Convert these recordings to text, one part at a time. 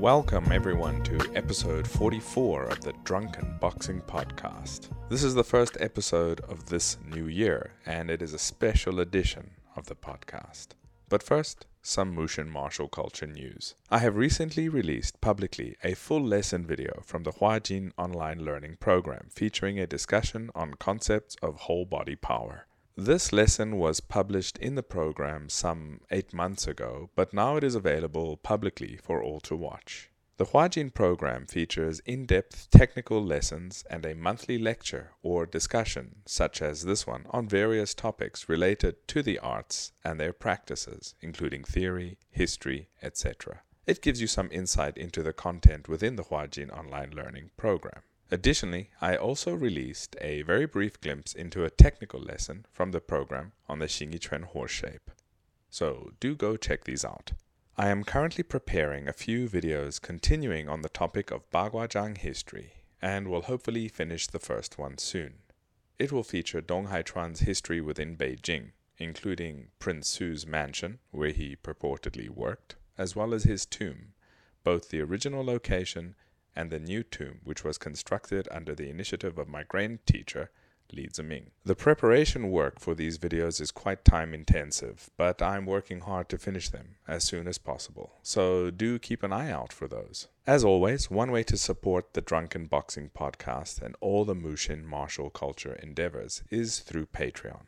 Welcome, everyone, to episode 44 of the Drunken Boxing Podcast. This is the first episode of this new year, and it is a special edition of the podcast. But first, some Mushin martial culture news. I have recently released publicly a full lesson video from the Huajin online learning program featuring a discussion on concepts of whole body power. This lesson was published in the program some eight months ago, but now it is available publicly for all to watch. The Huajin program features in depth technical lessons and a monthly lecture or discussion, such as this one, on various topics related to the arts and their practices, including theory, history, etc. It gives you some insight into the content within the Huajin online learning program. Additionally, I also released a very brief glimpse into a technical lesson from the program on the Xingyiquan horse shape. So do go check these out. I am currently preparing a few videos continuing on the topic of Baguazhang history and will hopefully finish the first one soon. It will feature Dong Haichuan's history within Beijing, including Prince Su's mansion, where he purportedly worked, as well as his tomb, both the original location and the new tomb, which was constructed under the initiative of my grand teacher, Li Ziming. The preparation work for these videos is quite time intensive, but I'm working hard to finish them as soon as possible, so do keep an eye out for those. As always, one way to support the Drunken Boxing podcast and all the Mushin martial culture endeavors is through Patreon.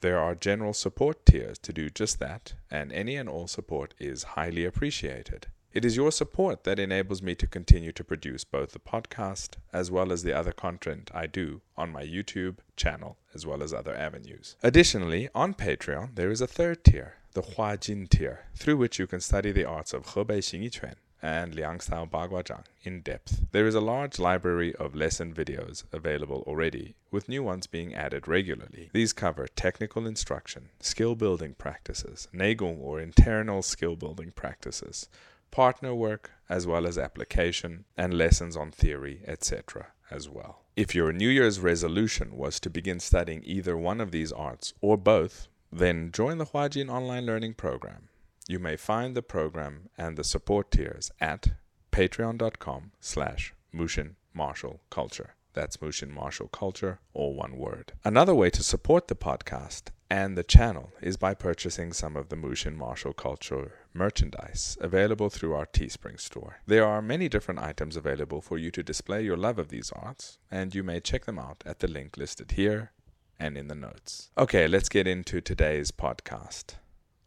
There are general support tiers to do just that, and any and all support is highly appreciated. It is your support that enables me to continue to produce both the podcast as well as the other content I do on my YouTube channel as well as other avenues. Additionally, on Patreon, there is a third tier, the Hua Jin tier, through which you can study the arts of Hebei Xingyiquan and Liangstyle Baguazhang in depth. There is a large library of lesson videos available already, with new ones being added regularly. These cover technical instruction, skill building practices, Neigong or internal skill building practices, partner work, as well as application and lessons on theory, etc. as well. If your New Year's resolution was to begin studying either one of these arts or both, then join the Huajin online learning program. You may find the program and the support tiers at patreon.com slash Mushin Martial Culture. That's Mushin Martial Culture, all one word. Another way to support the podcast and the channel is by purchasing some of the Mushin Martial Culture merchandise available through our Teespring store. There are many different items available for you to display your love of these arts, and you may check them out at the link listed here and in the notes. Okay, let's get into today's podcast.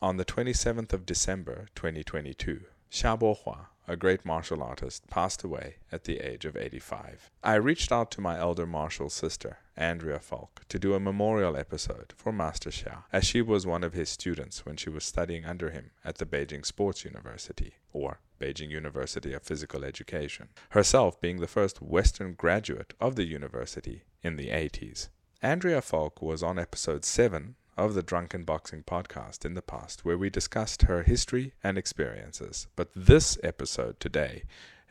On the 27th of December 2022, Xia Bohua, a great martial artist, passed away at the age of 85. I reached out to my elder martial sister, Andrea Falk, to do a memorial episode for Master Xia, as she was one of his students when she was studying under him at the Beijing Sports University, or Beijing University of Physical Education, herself being the first Western graduate of the university in the 80s. Andrea Falk was on episode 7 of the Drunken Boxing podcast in the past, where we discussed her history and experiences. But this episode today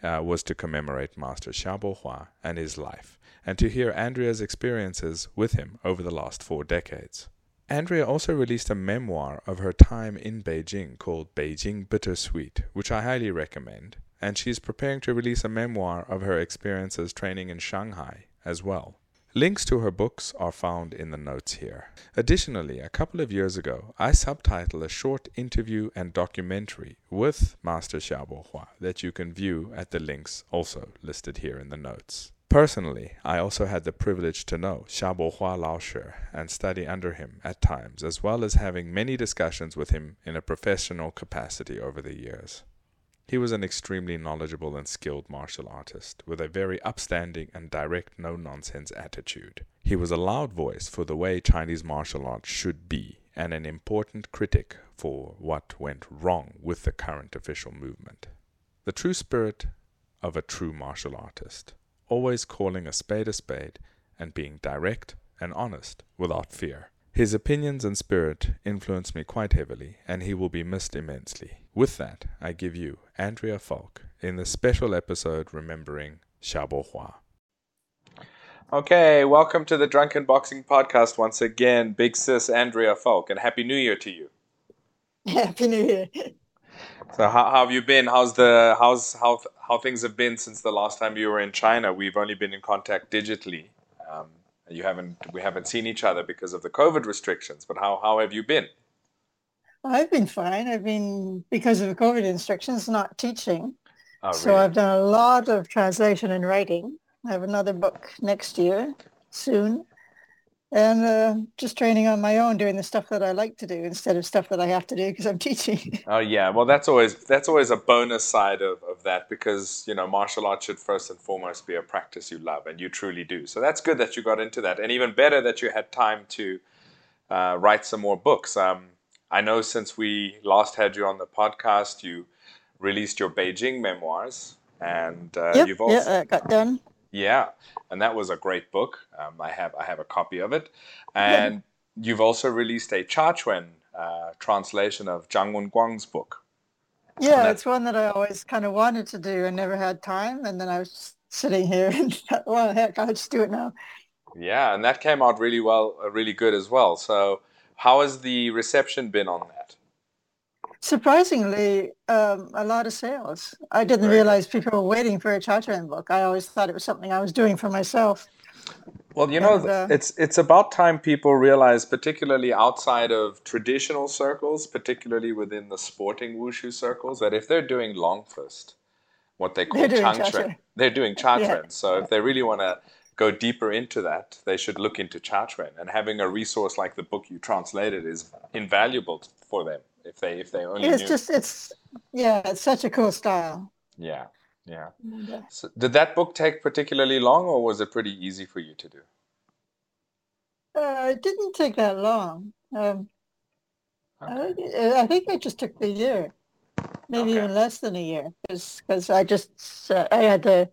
uh, was to commemorate Master Xia Bohua and his life, and to hear Andrea's experiences with him over the last four decades. Andrea also released a memoir of her time in Beijing called Beijing Bittersweet, which I highly recommend, and she's preparing to release a memoir of her experiences training in Shanghai as well. Links to her books are found in the notes here. Additionally, a couple of years ago, I subtitled a short interview and documentary with Master Xia Bohua that you can view at the links also listed here in the notes. Personally, I also had the privilege to know Xia Bohua Lao Shi and study under him at times, as well as having many discussions with him in a professional capacity over the years. He was an extremely knowledgeable and skilled martial artist, with a very upstanding and direct no nonsense attitude. He was a loud voice for the way Chinese martial arts should be, and an important critic for what went wrong with the current official movement. The true spirit of a true martial artist, always calling a spade a spade and being direct and honest without fear. His opinions and spirit influenced me quite heavily, and he will be missed immensely. With that, I give you Andrea Falk in the special episode remembering Xia Bohua. Okay, welcome to the Drunken Boxing Podcast once again, big sis Andrea Falk, and Happy New Year to you. Happy New Year. So how, how have you been? How's the how's how how things have been since the last time you were in China? We've only been in contact digitally. Um, you haven't we haven't seen each other because of the COVID restrictions. But how how have you been? I've been fine. I've been because of the COVID restrictions, not teaching. Oh, really? So? I've done a lot of translation and writing. I have another book next year, soon, and uh, just training on my own, doing the stuff that I like to do instead of stuff that I have to do because I'm teaching. Oh yeah, well that's always that's always a bonus side of, of that because you know martial arts should first and foremost be a practice you love and you truly do. So that's good that you got into that, and even better that you had time to uh, write some more books. Um, I know since we last had you on the podcast, you released your Beijing memoirs, and uh, Yep, you've yeah, also got done. yeah, and that was a great book. Um, I have I have a copy of it, Yeah, and you've also released a Chaquan uh, translation of Zhang Wenguang's book. Yeah, that it's one that I always kind of wanted to do and never had time, and then I was sitting here and thought, well, heck, I'll just do it now. Yeah, and that came out really well, uh, really good as well. So, how has the reception been on that? Surprisingly, um, a lot of sales. I didn't good. realize people were waiting for a Chaquan book. I always thought it was something I was doing for myself. Well, you know, And uh, it's it's about time people realize, particularly outside of traditional circles, particularly within the sporting wushu circles, that if they're doing long fist, what they they're call changquan, they're doing Yeah, chaquan. So if they really want to go deeper into that, they should look into chaquan. And having a resource like the book you translated is invaluable for them if they if they only it's knew. just, it's, yeah, it's such a cool style. Yeah, yeah. And, uh, So did that book take particularly long, or was it pretty easy for you to do? uh, it didn't take that long. Um, Okay. I, I think it just took the year, maybe Okay. even less than a year, because I just, uh, I had to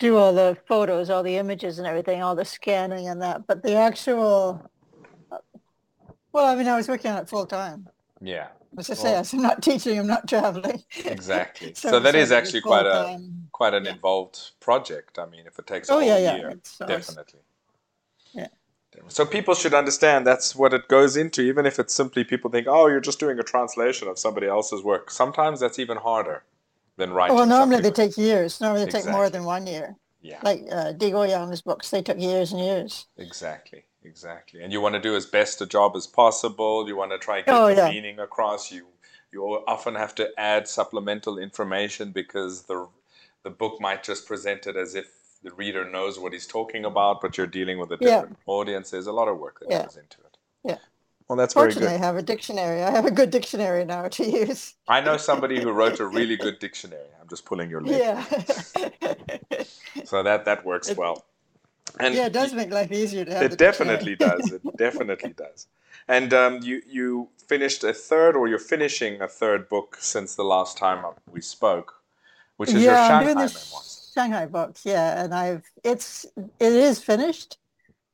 do all the photos, all the images and everything, all the scanning and that. But the actual, well, I mean, I was working on it full time. Yeah. As I say, Well, I'm not teaching, I'm not traveling. exactly. So So, that so is actually quite a quite an Yeah. involved project. I mean, if it takes a Oh, yeah, whole yeah. year, It's, so it's, definitely. yeah. So people should understand that's what it goes into, even if it's simply people think, oh, you're just doing a translation of somebody else's work. Sometimes that's even harder than Oh, Well, normally they take years. Normally they take more than one year. Yeah, Like uh, Digo Young's books, they took years and years. exactly, exactly. And you want to do as best a job as possible. You want to try get Oh, the yeah. meaning across. You you often have to add supplemental information because the the book might just present it as if the reader knows what he's talking about, but you're dealing with a Yeah, different audience. There's a lot of work that yeah, goes into it. yeah. Well, that's very Fortunately, I have a dictionary. I have a good dictionary now to use. I know somebody who wrote a really good dictionary. I'm just pulling your leg. Yeah. So that that works It, well. And yeah, it does make life easier to have the it dictionary. definitely does. It definitely does. And um, you you finished a third, or you're finishing a third book since the last time we spoke, which is your Yeah, I'm Shanghai doing memoirs. Shanghai books. Yeah, and I've it's it is finished.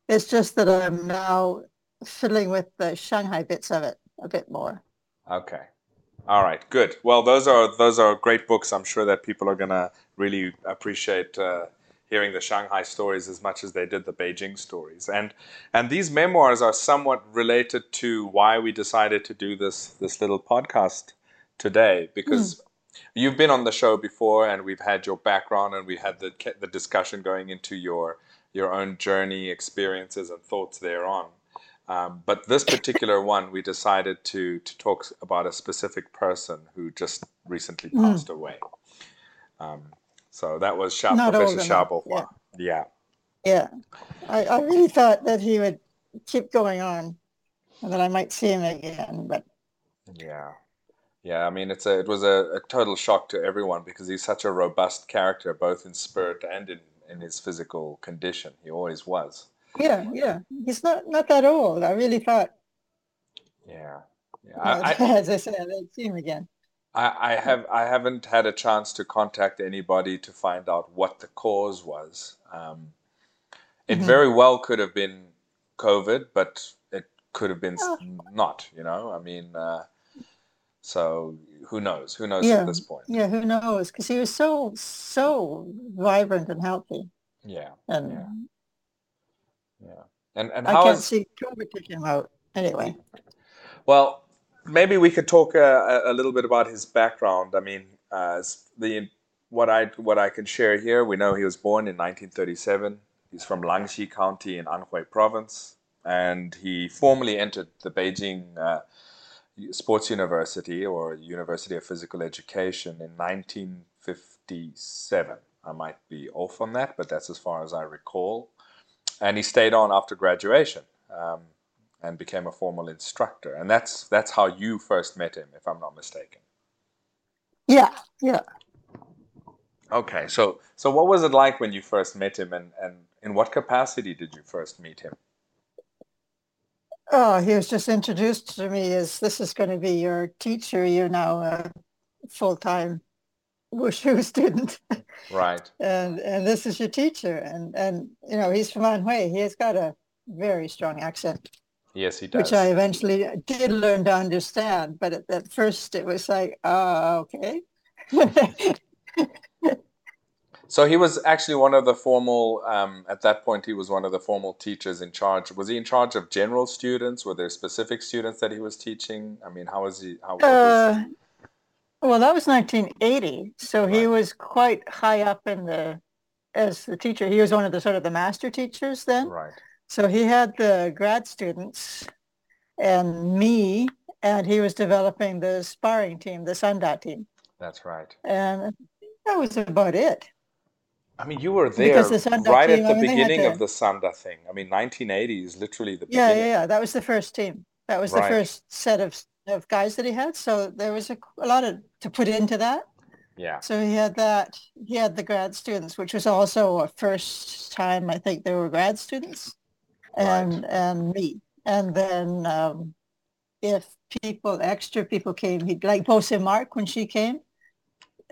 It's just that I'm now fiddling with the Shanghai bits of it a bit more. Okay. All right. Good. Well, those are those are great books. I'm sure that people are gonna really appreciate uh, hearing the Shanghai stories as much as they did the Beijing stories. And and these memoirs are somewhat related to why we decided to do this this little podcast today Mm. because you've been on the show before and we've had your background and we had the the discussion going into your your own journey experiences and thoughts thereon um, but this particular one we decided to to talk about a specific person who just recently Mm. passed away. Um, so that was Sha- Not professor Yeah, yeah. Yeah. I, I really thought that he would keep going on and that I might see him again, but yeah. Yeah i mean it's a it was a, a total shock to everyone because he's such a robust character both in spirit and in in his physical condition. He always was yeah, yeah. He's not not that old. I really thought, yeah yeah I, I as I said, I'd see him again. I, I have I haven't had a chance to contact anybody to find out what the cause was. Um, it hmm very well could have been COVID, but it could have been Oh, not. You know, I mean, uh, so who knows? Who knows at this point? yeah. Who knows? Because he was so so vibrant and healthy, Yeah, and yeah. And and I can't is see COVID taking him out anyway. well? maybe we could talk a, a little bit about his background. I mean, uh, the what I what I can share here. We know he was born in 1937. He's from Langxi County in Anhui Province, and he formally entered the Beijing uh, Sports University or University of Physical Education in 1957. I might be off on that, but that's as far as I recall. And he stayed on after graduation. Um, and became a formal instructor. And that's that's how you first met him, if I'm not mistaken. Yeah, yeah. Okay, so so what was it like when you first met him, and and in what capacity did you first meet him? Oh, he was just introduced to me as this is going to be your teacher. You're now a full time wushu student, right? and and this is your teacher, and and you know he's from Anhui. He has got a very strong accent. Yes, he does. Which I eventually did learn to understand, but at, at first it was like, oh, okay. so he was actually one of the formal. Um, at that point, he was one of the formal teachers in charge. Was he in charge of general students? Were there specific students that he was teaching? I mean, how was he? How, uh, well, that was 1980, so right. he was quite high up in the as the teacher. He was one of the sort of the master teachers then. Right. So he had the grad students and me, and he was developing the sparring team, the Sanda team. That's right. And that was about it. I mean, you were there the right team, at the I mean, beginning to, of the Sanda thing. I mean, 1980 is literally the yeah, beginning. Yeah, yeah, That was the first team. That was right. the first set of, of guys that he had. So there was a, a lot of to put into that. Yeah. So he had that. He had the grad students, which was also a first time I think there were grad students and right. and me. And then um, if people, extra people came, he'd like Bow-sim Mark when she came,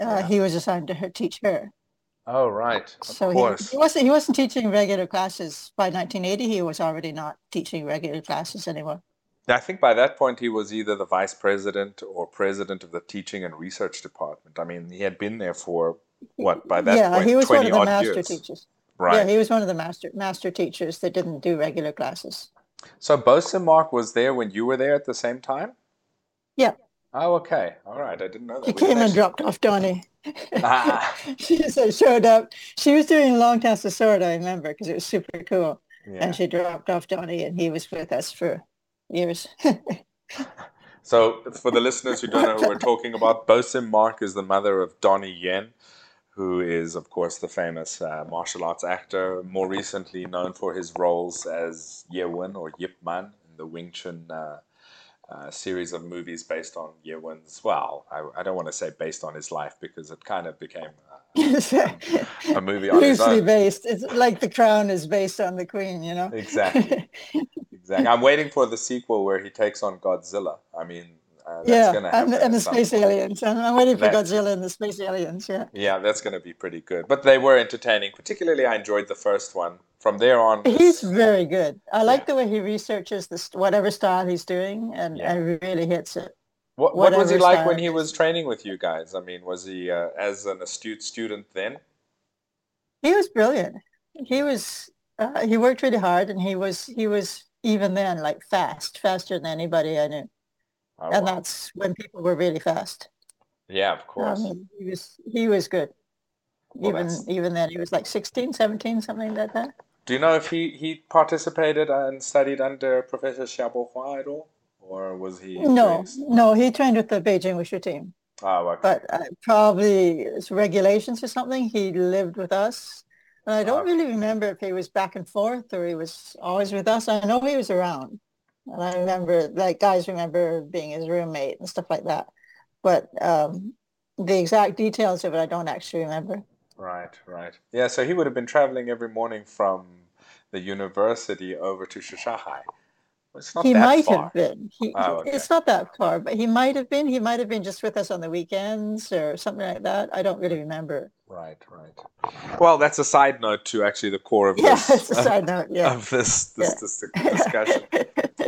uh, yeah. he was assigned to her teach her. Oh right, of so course. He, he, wasn't he wasn't teaching regular classes by 1980. He was already not teaching regular classes anymore. I think by that point he was either the vice president or president of the teaching and research department. I mean, he had been there for what by that yeah, point, he was one of the master years. teachers. Right. Yeah, he was one of the master master teachers that didn't do regular classes. So Bow-sim Mark was there when you were there at the same time? Yeah. Oh, okay. All right. I didn't know that. She came and dropped off Donnie. Ah. she just showed up. She was doing long cast of sword, I remember, because it was super cool. Yeah. And she dropped off Donnie, and he was with us for years. so, for the listeners who don't know who we're talking about, Bow-sim Mark is the mother of Donnie Yen, who is, of course, the famous uh, martial arts actor, more recently known for his roles as Ye Wen or Yip Man in the Wing Chun uh, uh, series of movies based on Ye Wen's. Well, I, I, don't want to say based on his life because it kind of became a movie on loosely based. It's like The Crown is based on the Queen, you know. Exactly. exactly. I'm waiting for the sequel where he takes on Godzilla. I mean, uh, yeah, and, and, the space point. aliens. I'm waiting for Godzilla and the space aliens. Yeah. Yeah, that's going to be pretty good. But they were entertaining. Particularly, I enjoyed the first one. From there on, he's very good. I like yeah. the way he researches this whatever style he's doing, and, yeah. and really hits it. What, what was he like when he was training with you guys? I mean, was he uh, as an astute student then? He was brilliant. He was. Uh, he worked really hard, and he was. He was even then like fast, faster than anybody I knew. Oh, and wow. that's when people were really fast. Yeah, of course. he was he was good. Well, even that's... even then, he was like 16, 17, something like that. Do you know if he, he participated and studied under Professor Xia Bohua at all? Or was he? No, no, he trained with the Beijing Wushu team. Oh, okay. But uh, probably regulations or something. He lived with us. And I don't really remember if he was back and forth or he was always with us. I know he was around. And I remember, like, guys remember being his roommate and stuff like that. But um, the exact details of it, I don't actually remember. Right, right. Yeah, so he would have been traveling every morning from the university over to. It's not he that might far. have been. He, oh, okay. It's not that far, but he might have been. He might have been just with us on the weekends or something like that. I don't really remember. Right, right. Well, that's a side note to actually the core of yeah, this. it's a side note. Yeah. Of this this, yeah. this discussion.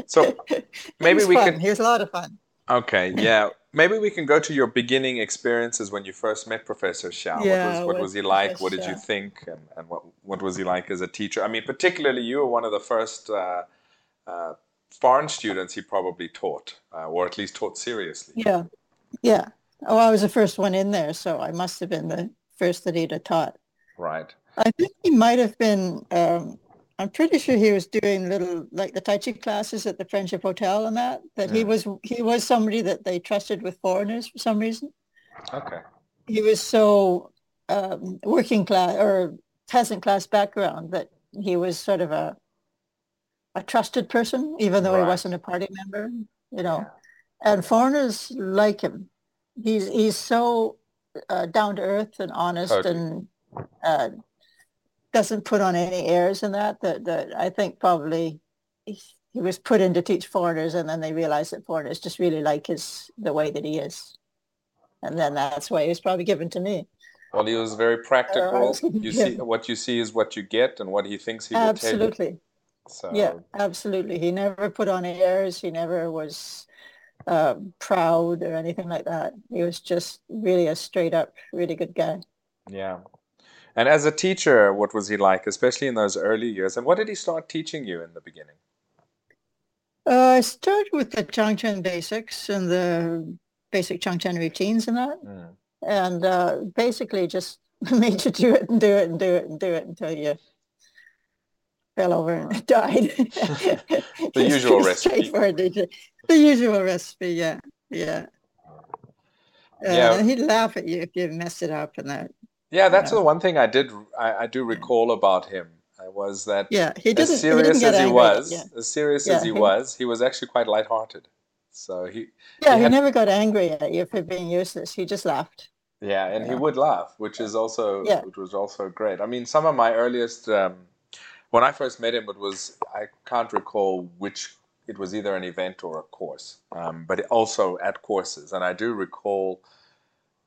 So maybe we fun. can. Here's a lot of fun. Okay, yeah. Maybe we can go to your beginning experiences when you first met Professor Xia. Yeah, what was, what was he like? What did you think? And, and what, what was he like as a teacher? I mean, particularly you were one of the first uh, uh, foreign students he probably taught, uh, or at least taught seriously. Yeah, yeah. Oh, I was the first one in there, so I must have been the first that he'd have taught. Right. I think he might have been. Um, I'm pretty sure he was doing little like the Tai Chi classes at the Friendship Hotel and that. That he was he was somebody that they trusted with foreigners for some reason. Okay. He was so um, working class or peasant class background that he was sort of a a trusted person, even though Right. he wasn't a party member. You know, and foreigners like him. He's he's so uh, down to earth and honest Totally. and uh, doesn't put on any airs and that, that that I think probably he, he was put in to teach foreigners and then they realized that foreigners just really like his the way that he is. And then that's why he was probably given to me. Well, he was very practical. was You see, what you see is what you get, and what he thinks he will. Absolutely. So, Yeah, absolutely. He never put on airs. He never was uh, proud or anything like that. He was just really a straight up, really good guy. yeah. And as a teacher, what was he like, especially in those early years? And what did he start teaching you in the beginning? Uh, I started with the Changquan basics and the basic Changquan routines and that. Mm. And uh, basically just made you do it and do it and do it and do it until you fell over and died. The usual recipe. The the usual recipe, yeah. Yeah. Uh, Yeah. He'd laugh at you if you messed it up and that. Yeah, that's Yeah. the one thing I did I, I do recall about him uh, was that Yeah, he didn't, as he didn't get as he angry. was, Yeah, as serious Yeah, as he he- was, he was actually quite lighthearted. So he yeah he he had- never got angry at you for being useless. He just laughed. Yeah, and he would laugh, which is also Yeah. which was also great. I mean, some of my earliest um, when I first met him, it was I can't recall which it was either an event or a course, um, but also at courses, and I do recall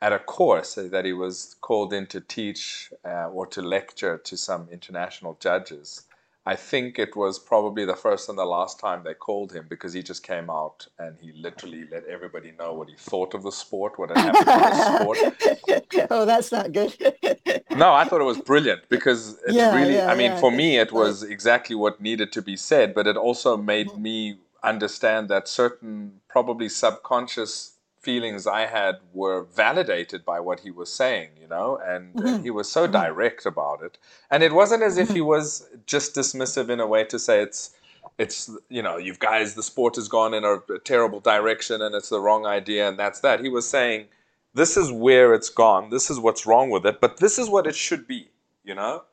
at a course that he was called in to teach uh, or to lecture to some international judges. I think it was probably the first and the last time they called him because he just came out and he literally let everybody know what he thought of the sport, what had happened to the sport. oh, that's not good. No, I thought it was brilliant because it Yeah, really, yeah, I mean, yeah. for me, it was exactly what needed to be said, but it also made mm-hmm. me understand that certain probably subconscious feelings I had were validated by what he was saying, you know, and, and Mhm. he was so Mhm. direct about it. And it wasn't as if he was just dismissive in a way to say it's, it's you know, you guys, the sport has gone in a, a terrible direction and it's the wrong idea, and that's that. He was saying, this is where it's gone. This is what's wrong with it, but this is what it should be. You know.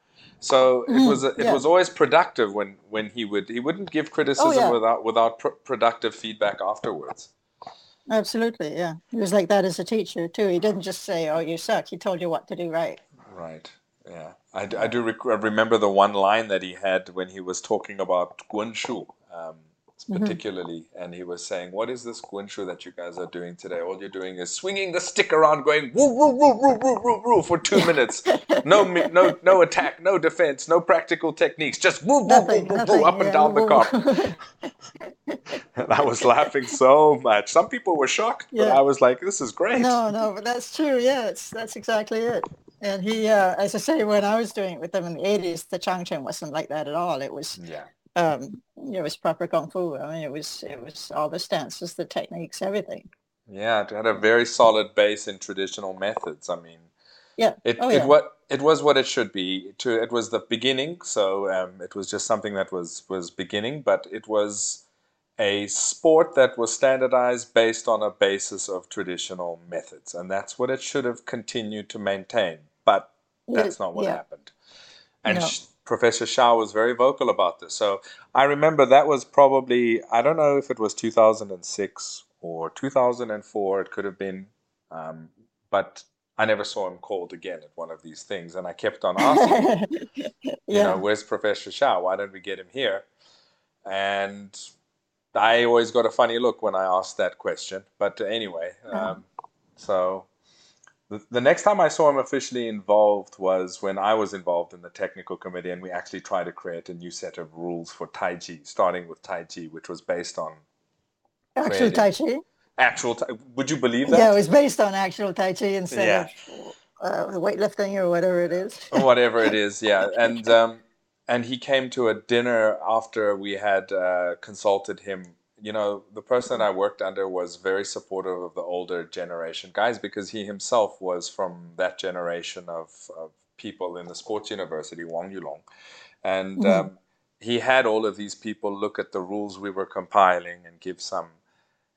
So it Mhm, was it yeah. was always productive when when he would he wouldn't give criticism yeah. without without pr- productive feedback afterwards. Absolutely, yeah. He was like that as a teacher too. He didn't just say, "Oh, you suck." He told you what to do right. Right. Yeah. I do rec- remember the one line that he had when he was talking about Gunshu, um, Mhm. particularly, and he was saying, "What is this Gunshu that you guys are doing today? All you're doing is swinging the stick around, going woo woo woo woo woo woo woo for two minutes. No no no attack, no defense, no practical techniques, just woo woo woo nothing, woo, nothing. woo up and yeah, down the woo, court." woo. And I was laughing so much. Some people were shocked, but I was like, "This is great." no, no, but that's true. Yeah, that's exactly it. And he, uh, as I say, when I was doing it with them in the '80s, the Changquan wasn't like that at all. It was, Yeah. Um, it was proper kung fu. I mean, it was, it was all the stances, the techniques, everything. Yeah, it had a very solid base in traditional methods. I mean, Yeah. it Oh, it what it was what it should be. To it was the beginning, so um, it was just something that was was beginning, but it was a sport that was standardized based on a basis of traditional methods, and that's what it should have continued to maintain. But that's not what yeah. happened. And No. Sh- Professor Xia was very vocal about this. So I remember that was probably, I don't know if it was 2006 or 2004, it could have been, um, but I never saw him called again at one of these things. And I kept on asking, yeah. you know, where's Professor Xia? Why don't we get him here? And I always got a funny look when I asked that question. But anyway, um, so the, the next time I saw him officially involved was when I was involved in the technical committee, and we actually tried to create a new set of rules for Tai Chi, starting with Tai Chi, which was based on actual Tai Chi. actual. Tai- Would you believe that? Yeah, it was based on actual Tai Chi instead Yeah. of uh, weightlifting or whatever it is. whatever it is yeah and um, and he came to a dinner after we had uh, consulted him. You know, the person I worked under was very supportive of the older generation guys because he himself was from that generation of, of people in the sports university, Wang Yulong. And Mhm. um, he had all of these people look at the rules we were compiling and give some,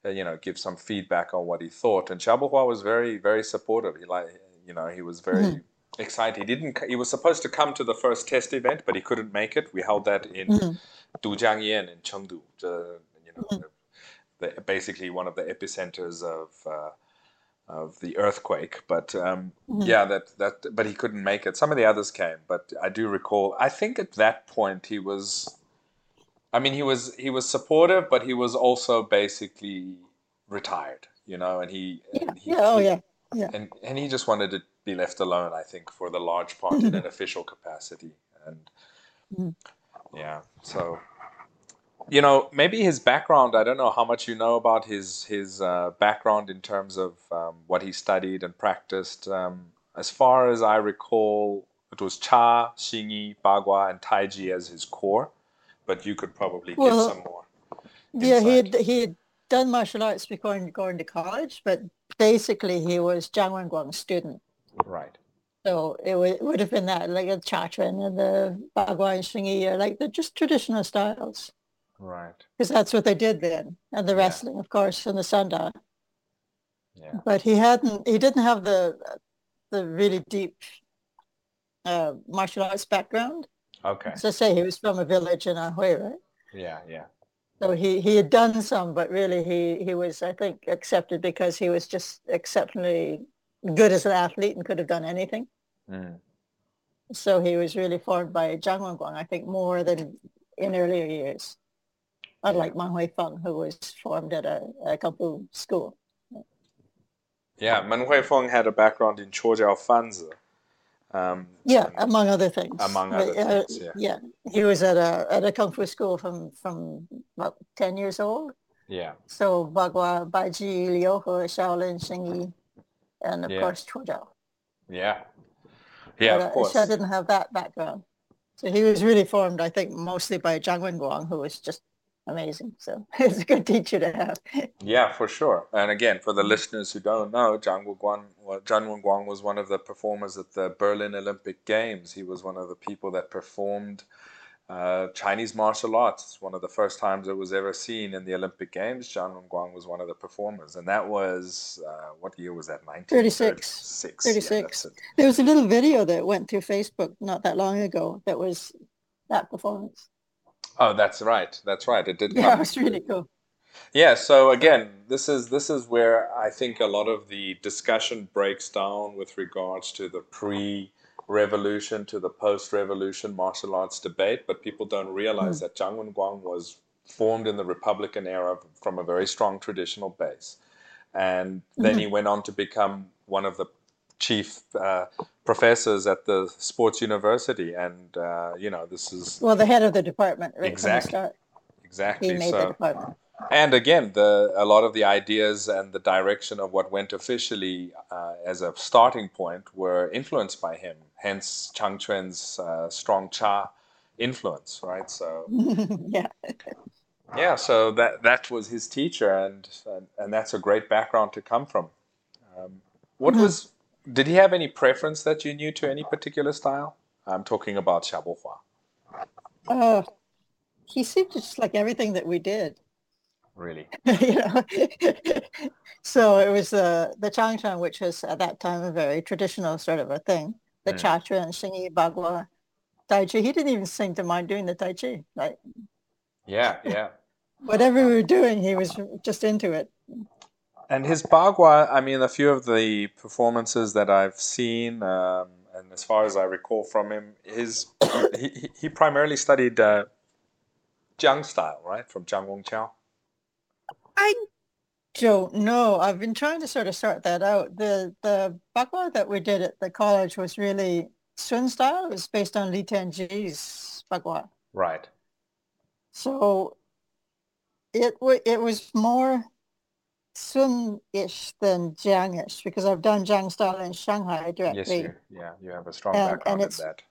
uh, you know, give some feedback on what he thought. And Xia Bohua was very, very supportive. He like, you know, he was very excited. He didn't. He was supposed to come to the first test event, but he couldn't make it. We held that in Mhm. Dujiangyan in Chengdu, you the, basically one of the epicenters of uh, of the earthquake. But um, Mhm. yeah, that that. But he couldn't make it. Some of the others came, but I do recall. I think at that point he was. I mean, he was he was supportive, but he was also basically retired. You know, and he, Yeah, and he yeah, oh yeah, yeah. and and he just wanted to be left alone. I think for the large part in an official capacity, and Mhm. yeah, so you know maybe his background. I don't know how much you know about his his uh, background in terms of um, what he studied and practiced. Um, as far as I recall, it was Cha, Xingyi, Bagua, and Taiji as his core, but you could probably Well, some more. Yeah, he had, he had done martial arts before going to college, but basically he was Zhang Wenguang's student. Right. So it would, it would have been that, like the Chaquan and the Bagua and Xingyi, are like the just traditional styles, Right. because that's what they did then, and the Yeah. wrestling, of course, and the sanda. Yeah. But he hadn't, he didn't have the the really deep uh, martial arts background. Okay. So say, he was from a village in Anhui, right? Yeah. Yeah. So he, he had done some, but really he, he was, I think, accepted because he was just exceptionally good as an athlete and could have done anything. Mm. So he was really formed by Zhang Wenguang, I think, more than in earlier years. Unlike Men Huifeng, who was formed at a, a school. Yeah, Men Huifeng had a background in Chuojiao Fanzi. Um, Yeah, among other things. Among other uh, things, yeah. he was at a at a kung fu school from from about ten years old. yeah, So Bagua, Baji, Liu He, Shaolin, Xingyi, and of Yeah. course Chuojiao. yeah, yeah. but, Of uh, course. Xia didn't have that background. So he was really formed, I think, mostly by Zhang Wenguang, who was just amazing. So it's a good teacher to have. Yeah, for sure. And again, for the listeners who don't know, Zhang Wenguang, well, Zhang Wenguang was one of the performers at the Berlin Olympic Games. He was one of the people that performed uh, Chinese martial arts. One of the first times it was ever seen in the Olympic Games. Zhang Wenguang was one of the performers, and that was uh, what year was that? 36. 1936. Yeah, 36. that's it. There was a little video that went through Facebook not that long ago that was that performance. Oh, that's right. That's right. It did. Yeah, come it was really cool. Yeah, so again, this is this is where I think a lot of the discussion breaks down with regards to the pre-revolution to the post-revolution martial arts debate, but people don't realize mm. that Zhang Wenguang was formed in the Republican era from a very strong traditional base. And then mm-hmm. he went on to become one of the chief uh, professors at the sports university. And, uh, you know, this is Well, the head of the department right Exactly. from the start. exactly He made so. the department. And again, the a lot of the ideas and the direction of what went officially uh, as a starting point were influenced by him. Hence, Chang Chuan's uh, strong Cha influence, right? So yeah. yeah, so that that was his teacher, and and, and that's a great background to come from. Um, what Mhm. was? Did he have any preference that you knew to any particular style? I'm talking about Xia Bohua. Uh, he seemed to just like everything that we did. Really? you know. so it was uh, the Changquan, which was at that time a very traditional sort of a thing. The Mm. Chaquan and Xingyi, Bagua, Tai Chi. He didn't even seem to mind doing the Tai Chi. Like Yeah, yeah. whatever we were doing, he was just into it. And his Bagua, I mean, a few of the performances that I've seen, um, and as far as I recall from him, his he, he- primarily studied uh, Jiang style, right, from Jiang Rongqiao. I don't know. I've been trying to sort of sort that out. The the Bagua that we did at the college was really Sun style. It was based on Li Tianji's Bagua. Right. So it wa it was more Sun-ish than Jiang-ish because I've done Jiang style in Shanghai directly. Yes, you. Yeah, you have a strong And- and background in it's- that.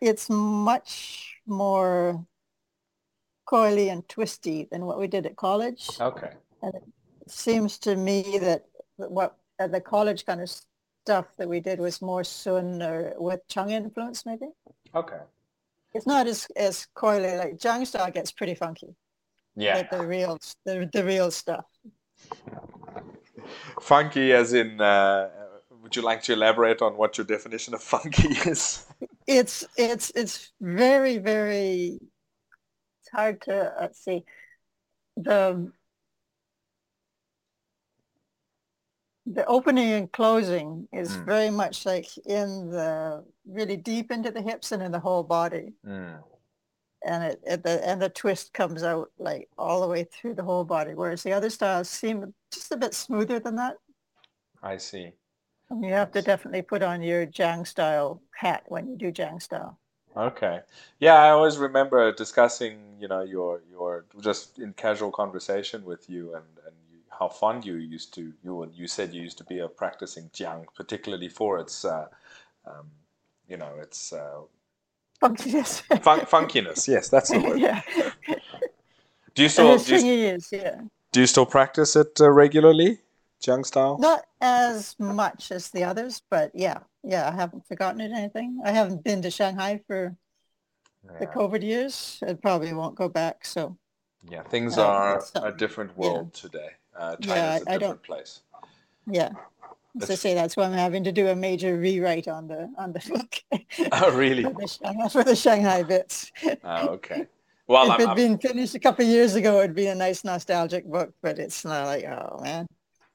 It's much more coily and twisty than what we did at college. Okay. And it seems to me that what uh, the college kind of stuff that we did was more Sun or with Cheng influence maybe. Okay. It's not as as coily like Jiang style gets pretty funky. Yeah. But the real the, the real stuff. Funky as in uh, would you like to elaborate on what your definition of funky is? It's it's it's very very it's hard to let's see the the opening and closing is Mm. very much like in the really deep into the hips and in the whole body Mm. And it, it the and the twist comes out like all the way through the whole body whereas the other styles seem just a bit smoother than that I see. and you have to definitely put on your Jiang style hat when you do Jiang style Okay. Yeah, I always remember discussing, you know, your your just in casual conversation with you and and you, how fond you used to you and you said you used to be a practicing jiang, particularly for its uh, um, you know, its uh, funkiness fun- funkiness. Yes, that's the word. yeah Do you still do you, is yeah do you still practice it uh, regularly, jiang style? Not as much as the others, but yeah, yeah, I haven't forgotten it anything. I haven't been to Shanghai for the COVID years. It probably won't go back. So Yeah, things Uh, are a different yeah. world today. Uh, China's Yeah, a I- I different don't- place. yeah, as I say, that's why I'm having to do a major rewrite on the on the book Oh, really? for, the Shanghai, for the Shanghai bits. Oh, okay. Well, if it'd I'm, been finished a couple of years ago, it'd be a nice nostalgic book. But it's not like, oh man.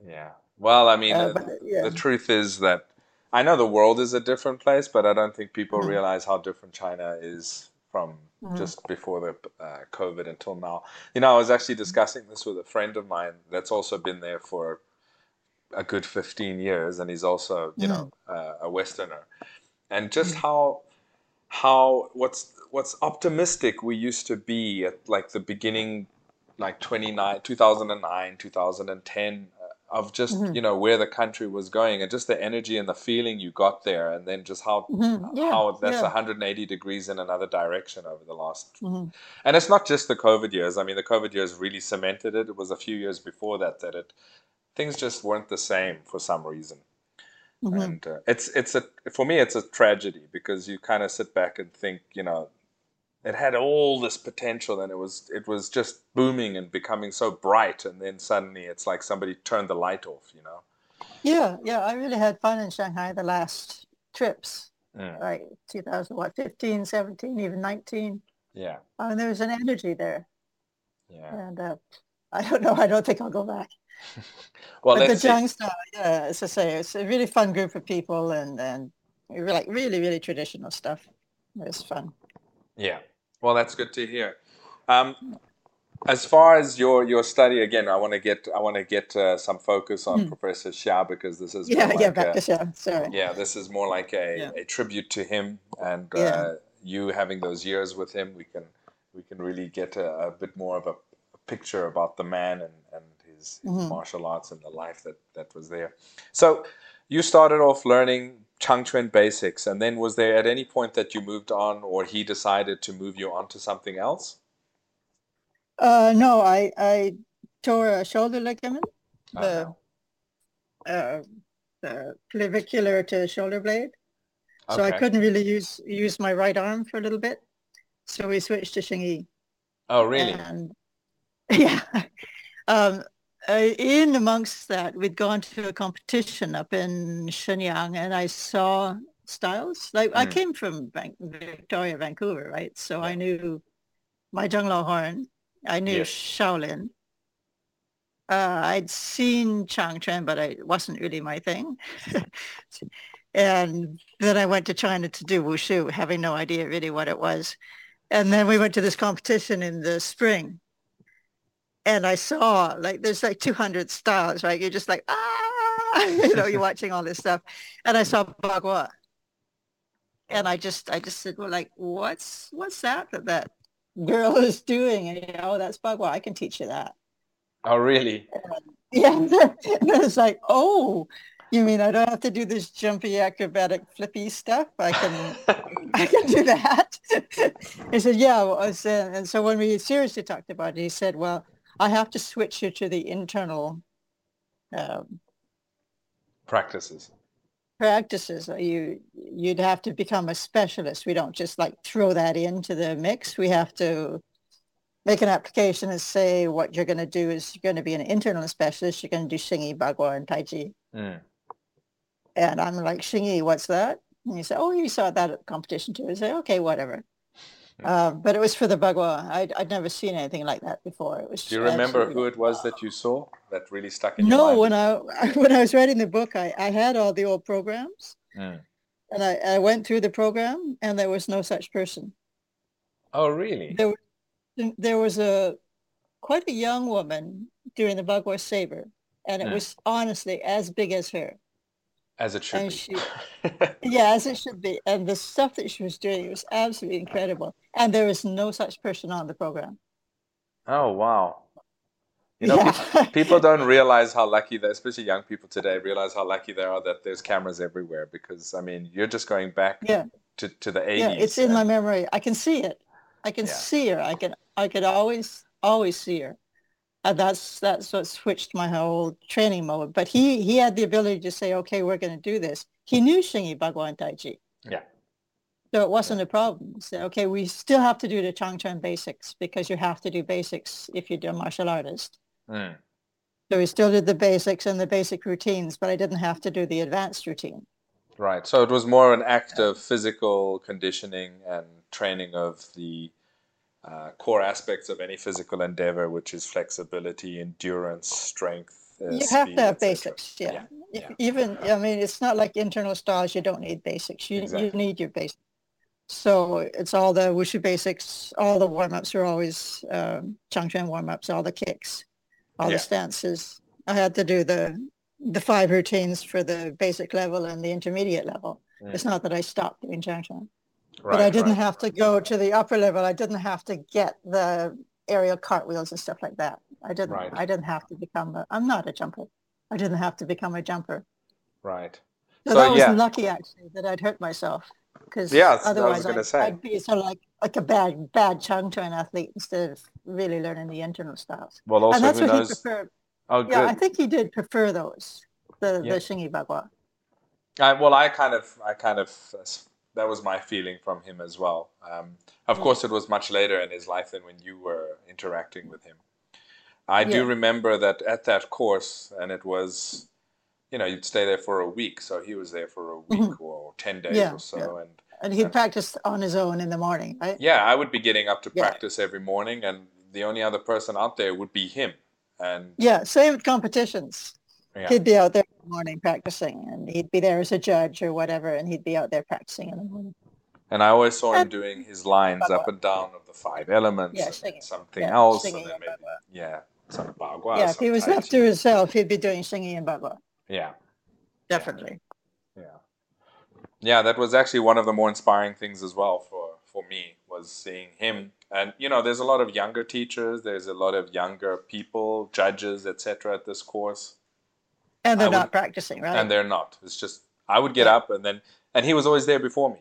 yeah. Well, I mean, Uh, but, yeah. the truth is that I know the world is a different place, but I don't think people Mhm. realize how different China is from Mhm. just before the uh, COVID until now. You know, I was actually discussing this with a friend of mine that's also been there for a good 15 years, and he's also, you know, uh, a Westerner. And just how how what's what's optimistic we used to be at like the beginning like 29 2009 2010 uh, of just Mhm. you know where the country was going and just the energy and the feeling you got there and then just how Mhm, yeah, how that's yeah. 180 degrees in another direction over the last Mhm. and it's not just the covid years i mean the covid years really cemented it it was a few years before that that it things just weren't the same for some reason Mhm. and uh, it's it's a for me it's a tragedy because you kind of sit back and think you know it had all this potential and it was it was just booming and becoming so bright and then suddenly it's like somebody turned the light off you know Yeah, yeah, I really had fun in Shanghai the last trips, Mm. like 2000, what, 15, 17, even 19. yeah I And there was an energy there. yeah And uh, I don't know, I don't think I'll go back. well but the let's see. Jiang style, yeah, as I say, it's a really fun group of people and, and we were like really, really traditional stuff. It was fun. Yeah. Well, that's good to hear. Um, as far as your your study, again, I want to get I want to get uh, some focus on Hmm. Professor Xia because this is Yeah, more yeah, like back a- to show. Sorry. yeah, this is more like a, Yeah. a tribute to him and Yeah. uh, you having those years with him. We can we can really get a, a bit more of a picture about the man and and his, his Mhm. martial arts and the life that that was there. So you started off learning Changquan basics, and then was there at any point that you moved on, or he decided to move you on to something else? Uh, no, I, I tore a shoulder ligament, Oh, the, uh, the clavicular to shoulder blade. So I couldn't really use use my right arm for a little bit. So we switched to Xingyi. Oh, really? And yeah, um, uh, in amongst that, we'd gone to a competition up in Shenyang, and I saw styles. Like I Mm. came from Van- Victoria, Vancouver, right? So I knew my Zhenglao Horn. I knew Yes. Shaolin. Uh, I'd seen Changquan, but it wasn't really my thing. and then I went to China to do wushu, having no idea really what it was. And then we went to this competition in the spring. And I saw like there's like 200 styles, right? You're just like ah, you know, you're watching all this stuff. And I saw Bagua. And I just I just said, well, like, what's what's that that that girl is doing? And you know, oh, that's Bagua. I can teach you that. Oh, really? Yeah. and it's like, oh, You mean I don't have to do this jumpy acrobatic flippy stuff? I can I can do that. he said, yeah. Well, I said, and so when we seriously talked about it, he said, well, I have to switch you to the internal um, practices. Practices. You you'd have to become a specialist. We don't just like throw that into the mix. We have to make an application and say what you're going to do is you're going to be an internal specialist. You're going to do Xingyi, Bagua, and Tai Chi. Mm. And I'm like, Xingyi, what's that? And he said, oh, you saw that at the competition too. I said, okay, whatever. Uh, but it was for the Bagua. I'd, I'd never seen anything like that before. It was. Do you remember who it was that you saw that really stuck in no, your mind? No, when I when I was writing the book, I, I had all the old programs, mm. and I, I went through the program, and there was no such person. Oh, really? There, there was a quite a young woman during the Bagua Sabre, and it mm. was honestly as big as her. As it should and be. She, yeah, as it should be. And the stuff that she was doing was absolutely incredible. And there is no such person on the program. Oh, wow. You know, yeah. people, people, don't realize how lucky they, especially young people today, realize how lucky they are that there's cameras everywhere. Because I mean, you're just going back yeah. to, to the 80s. Yeah, it's in my memory. I can see it. I can yeah. see her. I can I could always always see her and that's that's what switched my whole training mode. But he he had the ability to say, okay, we're going to do this. He knew Xingyi Bagua and Tai Chi. Yeah. So it wasn't yeah. a problem. So, okay, we still have to do the Changquan basics because you have to do basics if you're a martial artist. Mm. So we still did the basics and the basic routines, but I didn't have to do the advanced routine. Right. So it was more an act of physical conditioning and training of the uh, core aspects of any physical endeavor, which is flexibility, endurance, strength. Uh, you have to have basics, yeah. Yeah. yeah. Even, I mean, it's not like internal styles, you don't need basics. You, exactly. you need your basics. So it's all the wushu basics, all the warm-ups are always um, Changquan warm-ups, all the kicks, all yeah. the stances. I had to do the the five routines for the basic level and the intermediate level. Mm. It's not that I stopped doing Changquan. Right, but I didn't right. have to go to the upper level. I didn't have to get the aerial cartwheels and stuff like that. I didn't. Right. I didn't have to become. A, I'm not a jumper. I didn't have to become a jumper. Right. So, so that was lucky actually that I'd hurt myself because yeah, otherwise I I'd, I'd, be sort of like like a bad bad Changquan athlete instead of really learning the internal styles. Well, also and that's what knows... he preferred. Oh, good. Yeah, I think he did prefer those the yeah. the Xingyi Bagua. I, well, I kind of I kind of that was my feeling from him as well. Um, of mm. course, it was much later in his life than when you were interacting with him. I yeah. do remember that at that course, and it was, you know, you'd stay there for a week. So he was there for a week mm-hmm. or 10 days yeah, or so. Yeah. And, and he'd practice on his own in the morning, right? Yeah, I would be getting up to practice every morning, and the only other person out there would be him. And yeah, same competitions. Yeah. He'd be out there morning practicing, and he'd be there as a judge or whatever, and he'd be out there practicing in the morning. And I always saw him doing his lines up and down of the five elements, yeah, and something yeah, else, and then maybe, yeah, some bagua. Yeah, if he was left to himself, he'd be doing Xingyi and bagua. Yeah, definitely. Yeah, yeah, that was actually one of the more inspiring things as well for for me was seeing him. And you know, there's a lot of younger teachers, there's a lot of younger people, judges, etc. at this course and they're not practicing, right? And they're not. It's just I would get yeah. up and then and he was always there before me.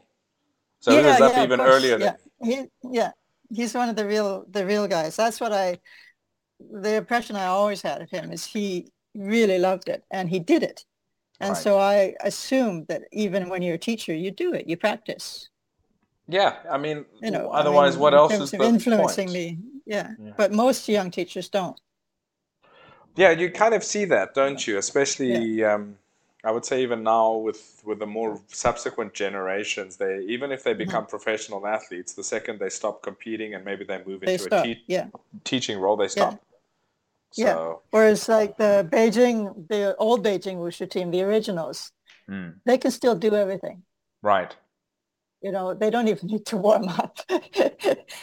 So yeah, he was up yeah, even earlier yeah. He, yeah, he's one of the real the real guys. That's what I the impression I always had of him is he really loved it and he did it. And right. so I assumed that even when you're a teacher, you do it, you practice. Yeah, I mean, you know, otherwise, I mean, what else is the influencing point? me? Yeah. yeah, but most young teachers don't. Yeah, you kind of see that, don't you? Especially, yeah. um, I would say even now with with the more subsequent generations, they even if they mm-hmm. become mm-hmm. professional athletes, the second they stop competing and maybe they move they into stop. a te- yeah. teaching role, they stop. Yeah. So. yeah. Whereas like the Beijing, the old Beijing Wushu team, the originals, mm. they can still do everything. Right. You know, they don't even need to warm up.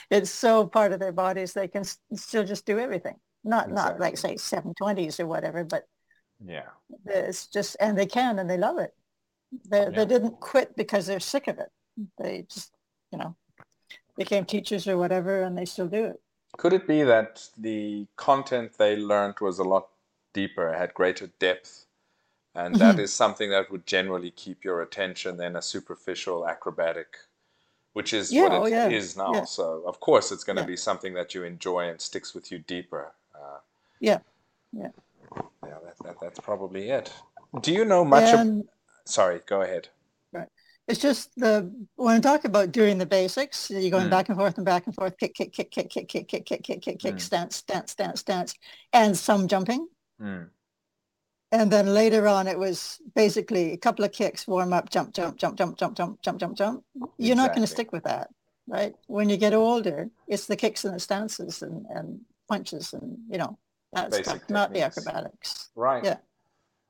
it's so part of their bodies, they can still just do everything not exactly. not like say 720s or whatever but yeah it's just and they can and they love it they, yeah. they didn't quit because they're sick of it they just you know became teachers or whatever and they still do it could it be that the content they learned was a lot deeper had greater depth and that Mhm. is something that would generally keep your attention than a superficial acrobatic, which is Yeah, what oh, it is yeah, now. yeah. So of course it's going to be something that you enjoy and sticks with you deeper. Uh, Yeah, yeah. yeah, that, that, that's probably it. Do you know much? Of, sorry, go ahead. Right. it's just the when I talk about doing the basics, you're going Mm. back and forth and back and forth, kick, kick, kick, kick, kick, kick, kick, kick, kick, kick, kick, Mm. stance, stance, stance, stance, and some jumping. Mm, And then later on, it was basically a couple of kicks, warm up, jump, jump, jump, jump, jump, jump, jump, jump, jump. You're not going to stick with that, right? When you get older, it's the kicks and the stances and, and punches and, you know, that Basic stuff, not the acrobatics. Right. Yeah.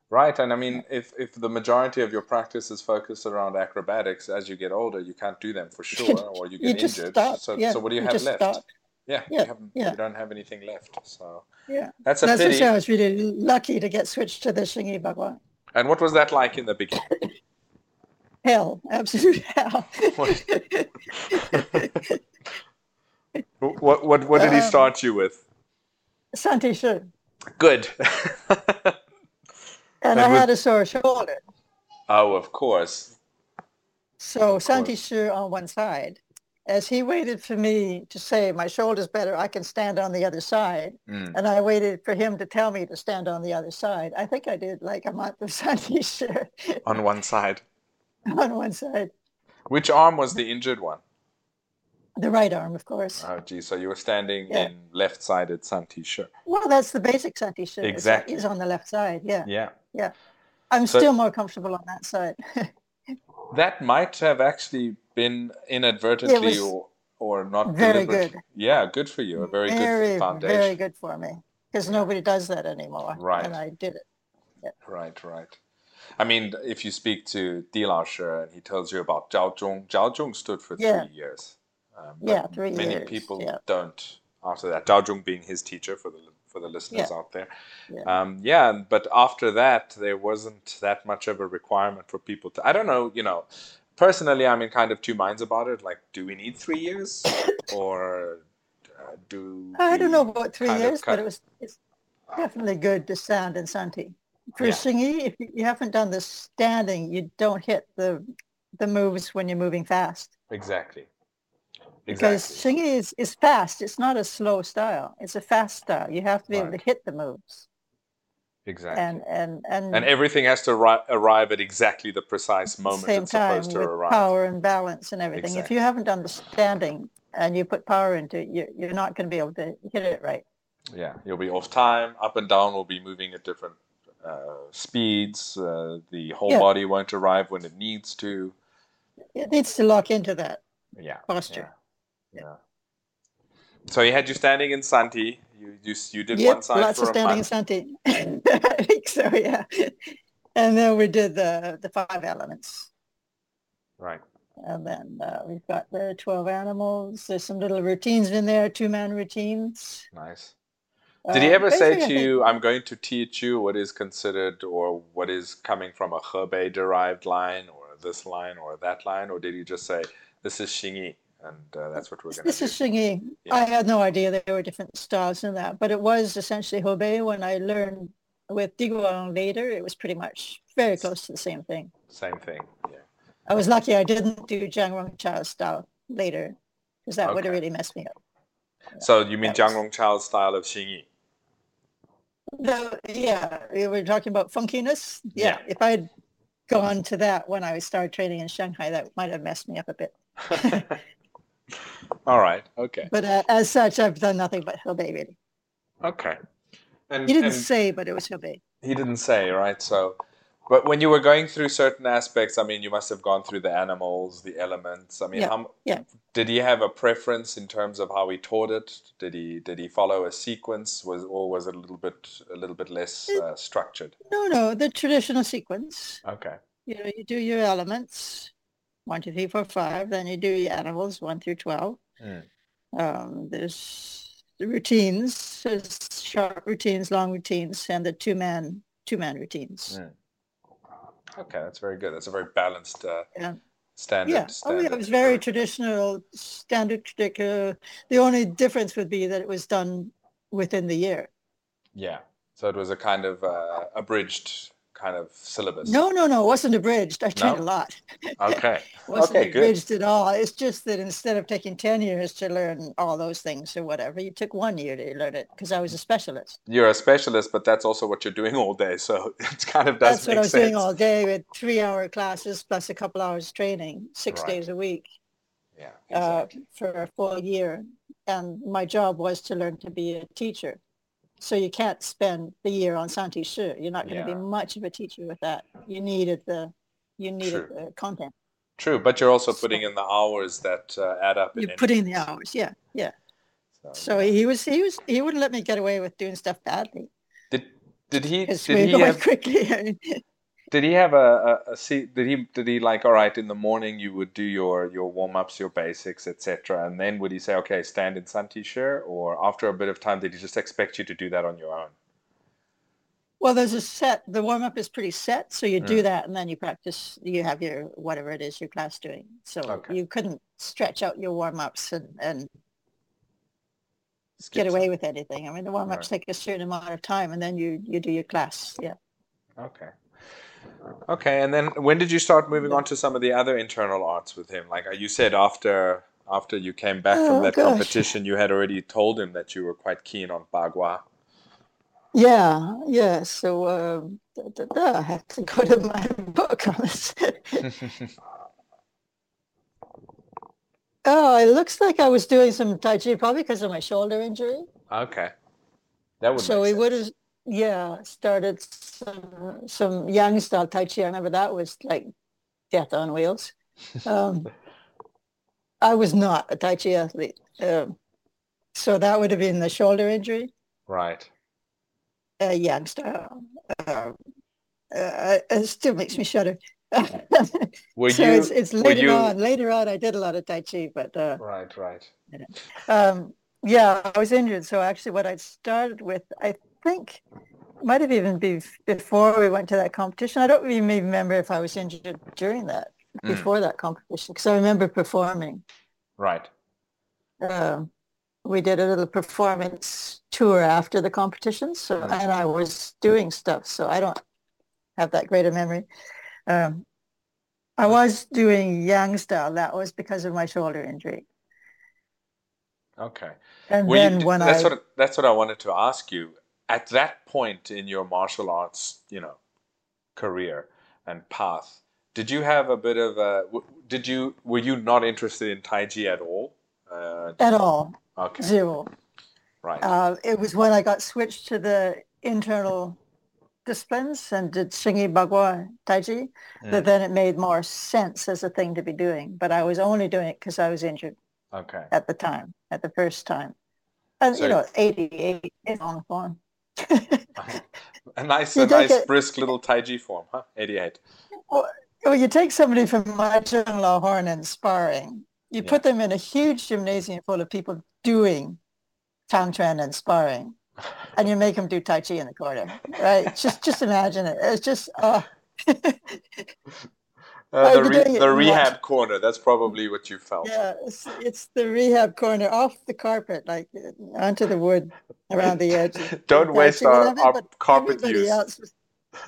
Right, and I mean, if if the majority of your practice is focused around acrobatics, as you get older, you can't do them for sure, or you You get just injured. stop. So, yeah, so what do you, you have left? stop. Yeah, Yeah, you, yeah. you don't have anything left. So Yeah. that's a That's pity. I was really lucky to get switched to the Xingyi Bagua. And what was that like in the beginning? Hell, absolute hell. what what what did he Um, start you with? Santi Shi. Good. And I had a sore shoulder. oh, of course. So Santi. Shi on one side. As he waited for me to say, my shoulder's better, I can stand on the other side. Mm. And I waited for him to tell me to stand on the other side. I think I did like a month of Santi Shi On one side. on one side. Which arm was the injured one? The right arm, of course. Oh, gee. So you were standing Yeah. in left-sided Santi Shi. Well, that's the basic Santi is- Exactly. Is on the left side. Yeah. Yeah. Yeah. I'm So- still more comfortable on that side. That might have actually been inadvertently or, or not very good. Yeah, good for you. A very, very, good foundation. very good for me because nobody does that anymore. Right. And I did it. Right, right. I mean, if you speak to Di Lao and he tells you about Zhao Zhong, Zhao Zhong stood for Yeah. three years. Um, Yeah, three many years, people yeah. don't after that. Zhao Zhong being his teacher for the for the listeners out there. Yeah. Um, yeah, but after that, there wasn't that much of a requirement for people to. I don't know, you know. Personally, I'm in kind of two minds about it. Like, do we need three years, or uh, do I don't know about three years, but it was it's definitely good to stand in Santi. For Yeah. Xingyi, if you you haven't done the standing, you don't hit the the moves when you're moving fast. exactly Because exactly Xingyi is, is fast. It's not a slow style. It's a fast style. You have to be able to hit the moves. exactly. And and and, and everything has to arri- arrive at exactly the precise moment same it's time supposed to with arrive. power and balance and everything. If you haven't done the standing and you put power into it, you're, you're not going to be able to hit it right. Yeah, you'll be off time. Up and down will be moving at different uh, speeds. Uh, the whole Yeah. body won't arrive when it needs to. It needs to lock into that. Yeah, Posture. Yeah. yeah. So he had you standing in Santi. You you you did Yep, one side lots for of a standing in. Santi. I think so, yeah. And then we did the, the five elements. Right. And then uh, we've got the 12 animals. There's some little routines in there, two-man routines. Nice. Did he Uh, ever say to you, "I'm going to teach you what is considered or what is coming from a Hebei derived line, or this line, or that line," or did he just say, "This is Xingyi, and uh, that's what we're going to This do"? is Xingyi. Yeah. I had no idea there were different styles in that, but it was essentially Hebei. When I learned with Diguang later, it was pretty much very close to the same thing. Same thing. Yeah. I was lucky I didn't do Jiang Rongqiao style later, because that would have really messed me up. So you mean Jiang Rongqiao's style of Xingyi? No, yeah, we were talking about funkiness. Yeah, Yeah. if I had gone to that when I started training in Shanghai, that might have messed me up a bit. All right. Okay. But uh, as such, I've done nothing but Hebei really. Okay. And, He didn't say, but it was Hebei. he didn't say, right? So, but when you were going through certain aspects, I mean, you must have gone through the animals, the elements. I mean, Yeah, how, yeah. did he have a preference in terms of how he taught it? Did he did he follow a sequence? Was or was it a little bit a little bit less uh, structured? No, no, the traditional sequence. Okay. You know, you do your elements, one, two, three, four, five. Then you do your animals, one through 12. Mm. Um, there's the routines, there's short routines, long routines, and the two-man, two-man routines. Mm. Okay, that's very good. That's a very balanced uh, Yeah. standard. Yeah. Oh, yeah. It was very traditional, standard. Uh, the only difference would be that it was done within the year. Yeah. So it was a kind of uh, abridged kind of syllabus? No, no, no. It wasn't abridged. I No? a lot. Okay. It wasn't Okay, good. abridged at all. It's just that instead of taking 10 years to learn all those things or whatever, you took one year to learn it because I was a specialist. You're a specialist, but that's also what you're doing all day. So it kind of does That's what I was sense. doing all day with three hour classes plus a couple hours training, six Right. days a week yeah. uh, for a full year. And my job was to learn to be a teacher. So you can't spend the year on Santi Shi. You're not going to Yeah. be much of a teacher with that. You needed the you needed True. the content. True, but you're also So- putting in the hours that uh, add up. in You any put in the hours. Yeah, yeah. So, So he was he was he wouldn't let me get away with doing stuff badly did did he did he have quickly. Did he have a, a, a seat did he did he like all right in the morning you would do your your warm-ups your basics etc and then would he say okay stand in Santi Shi or after a bit of time did he just expect you to do that on your own well, there's a set. The warm up is pretty set, so you do Mm. that and then you practice. You have your whatever it is your class doing. So Okay. you couldn't stretch out your warm ups and and Skip get some- away with anything. I mean, the warm ups take a certain amount of time, and then you you do your class. Yeah. Okay. Okay, and then when did you start moving on to some of the other internal arts with him? Like uh, you said, after after you came back from Oh, that gosh. competition, you had already told him that you were quite keen on Bagua. Yeah, yeah. So um, da, da, da, I have to go to my book on this. oh, it looks like I was doing some Tai Chi probably because of my shoulder injury. okay, that would so sense. would have, yeah, started some, some Yang style Tai Chi. I remember that was like death on wheels. Um, I was not a Tai Chi athlete. Um, so that would have been the shoulder injury. Right. uh, Yang style. Uh, uh, it still makes me shudder. Were so you? it's, it's later you- on. Later on, I did a lot of Tai Chi, but uh, Right. Right. um, yeah, I was injured. So actually, what I started with, I think, might have even been before we went to that competition. I don't even remember if I was injured during that, Mm. before that competition, because I remember performing. Right. Um, we did a little performance tour after the competition, so Mm. and I was doing stuff, so I don't have that great a memory. Um, I was doing Yang style. That was because of my shoulder injury. Okay. And Were you, then when that's I what that's what I wanted to ask you. At that point in your martial arts, you know, career and path, did you have a bit of a? Did you were you not interested in Tai Chi at all? Uh, at all okay. zero. Right. Uh, it was when I got switched to the internal disciplines and did Xingyi Bagua Tai Chi Mm. that then it made more sense as a thing to be doing. But I was only doing it because I was injured. Okay. at the time, at the first time. And So- you know, 88 is long form. A nice, You a nice it- brisk little Tai Chi form, huh? 88. well, you take somebody from Martin Horn and sparring, you Yeah. put them in a huge gymnasium full of people doing Changquan and sparring, and you make them do Tai Chi in the corner, right? just just imagine it. It's just, uh, Uh, the, re- the rehab corner, that's probably what you felt. yeah, it's, it's the rehab corner off the carpet, like uh, onto the wood around the edge. Don't Tai waste our, our carpet use. was,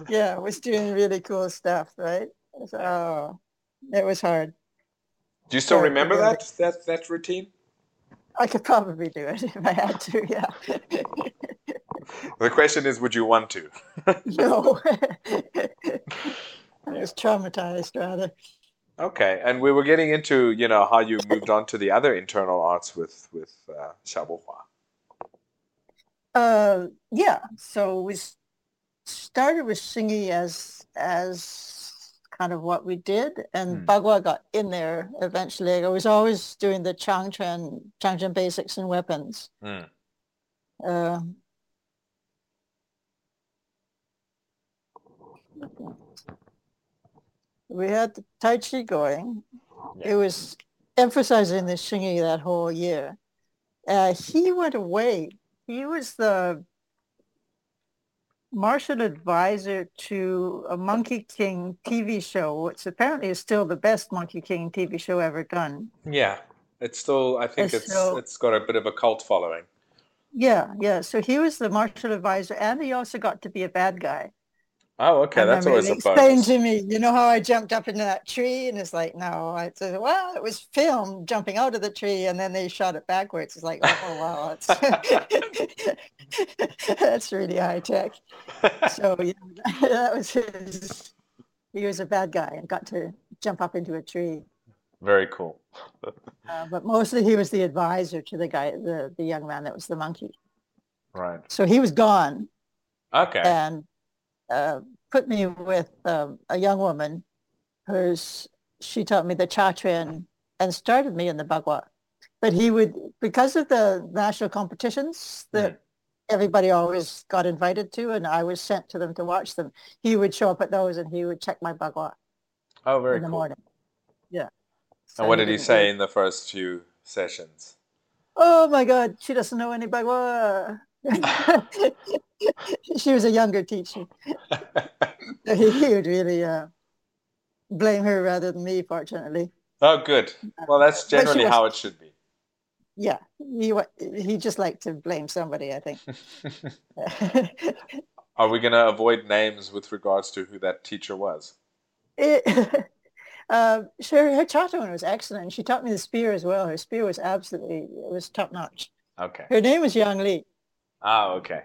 yeah, was doing really cool stuff, right? So, it was hard. Do you still Yeah, remember yeah. that, that that routine? I could probably do it if I had to, yeah. The question is, would you want to? no. I was traumatized rather. Okay, and we were getting into you know how you moved on to the other internal arts with with uh, Xia Bohua. Uh, yeah, so we started with Xingyi as as kind of what we did, and Hmm. Bagua got in there eventually. I was always doing the Changquan Changquan basics and weapons. Mm. Um, we had Tai Chi going. Yeah. It was emphasizing the Xingyi that whole year. Uh, he went away. He was the martial advisor to a Monkey King TV show, which apparently is still the best Monkey King TV show ever done. Yeah, it's still. I think It's it's still- it's got a bit of a cult following. Yeah, yeah. So he was the martial advisor, and he also got to be a bad guy. Oh, okay. That's always a explained bonus. to me, you know how I jumped up into that tree? And it's like, no. I said, well, it was filmed jumping out of the tree and then they shot it backwards. It's like, oh, wow. That's, that's really high tech. So yeah, that was his, he was a bad guy and got to jump up into a tree. Very cool. Uh, but mostly he was the advisor to the guy, the, the young man that was the monkey. Right. So he was gone Okay. and uh, put me with um, a young woman who's she taught me the Chaquan and started me in the Bagua. But he would, because of the national competitions that everybody always got invited to, and I was sent to them to watch them, he would show up at those and he would check my Bagua Oh, very in the cool. morning. Yeah. So And what did he say do- in the first few sessions? Oh my God, she doesn't know any Bagua. she was a younger teacher. So he, he would really uh, blame her rather than me, fortunately. oh, good. Well, that's generally was- how it should be. Yeah, he he just liked to blame somebody, I think. Are we going to avoid names with regards to who that teacher was? it, uh, her, her Chaquan was excellent. She taught me the spear as well. Her spear was absolutely, it was top notch. Okay. Her name was Yang Li. Ah, okay.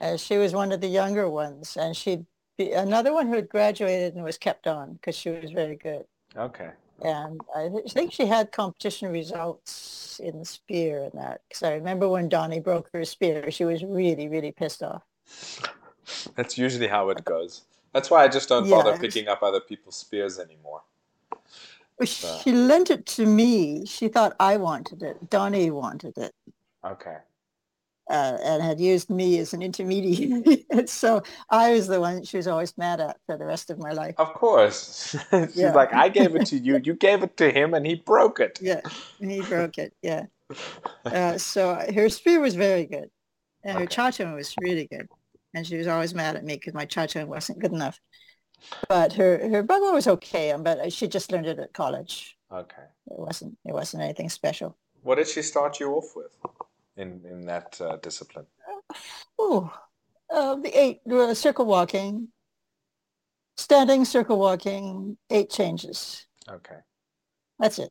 Uh, she was one of the younger ones, and she'd be another one who had graduated and was kept on because she was very good. Okay. And I th- think she had competition results in the spear and that. Because I remember when Donnie broke her spear, she was really, really pissed off. That's usually how it goes. That's why I just don't bother was- picking up other people's spears anymore. So- She lent it to me. She thought I wanted it. Donnie wanted it. Okay. Uh, and had used me as an intermediary. and so I was the one she was always mad at for the rest of my life. Of course. She's Yeah. like, I gave it to you. You gave it to him, and he broke it. Yeah, and he broke it. Yeah. Uh, so her spear was very good, and her Okay. cha was really good. And she was always mad at me because my cha wasn't good enough. But her her bagua was okay, um, but she just learned it at college. Okay. It wasn't it wasn't anything special. What did she start you off with in in that uh, discipline? Oh, uh, the eight uh, circle walking, standing circle walking, eight changes. Okay. That's it.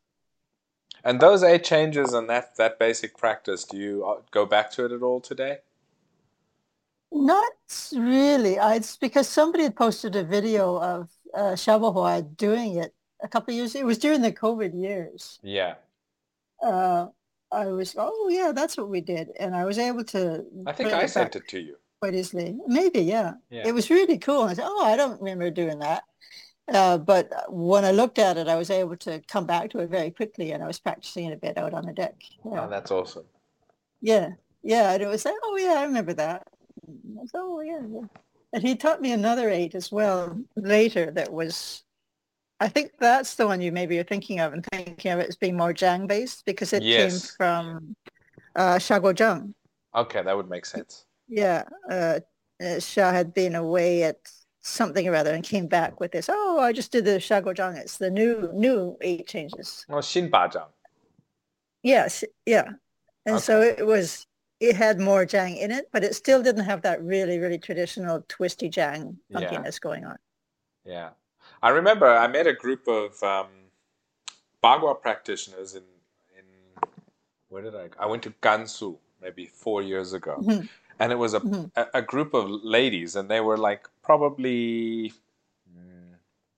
And those eight changes and that that basic practice, do you uh, go back to it at all today? Not really. I, it's because somebody had posted a video of uh, Xia Bohua doing it a couple of years. It was during the COVID years. Yeah. Uh, I was, oh yeah, that's what we did, and I was able to. I think I it sent it to you. quite easily. Maybe, yeah. Yeah. It was really cool. I said, oh, I don't remember doing that. Uh, but when I looked at it, I was able to come back to it very quickly, and I was practicing it a bit out on the deck. Yeah, Oh, that's awesome. yeah, yeah. And it was like, oh yeah, I remember that. I oh yeah, yeah. And he taught me another eight as well later. That was, I think that's the one you maybe are thinking of and thinking of it as being more Zhang based because it Yes. came from uh, Sha Guozheng. Okay, that would make sense. Yeah, uh, uh, Xia had been away at something or other and came back with this. Oh, I just did the Shagojang. It's the new new eight changes. Well, Shinbajang. Yes, yeah, and so it was. It had more Jang in it, but it still didn't have that really really traditional twisty Jang Yeah. funkiness going on. Yeah. I remember I met a group of um, Bagua practitioners in, in where did I I went to Gansu maybe four years ago. Mhm. And it was a, Mhm. a, a group of ladies and they were like probably mm,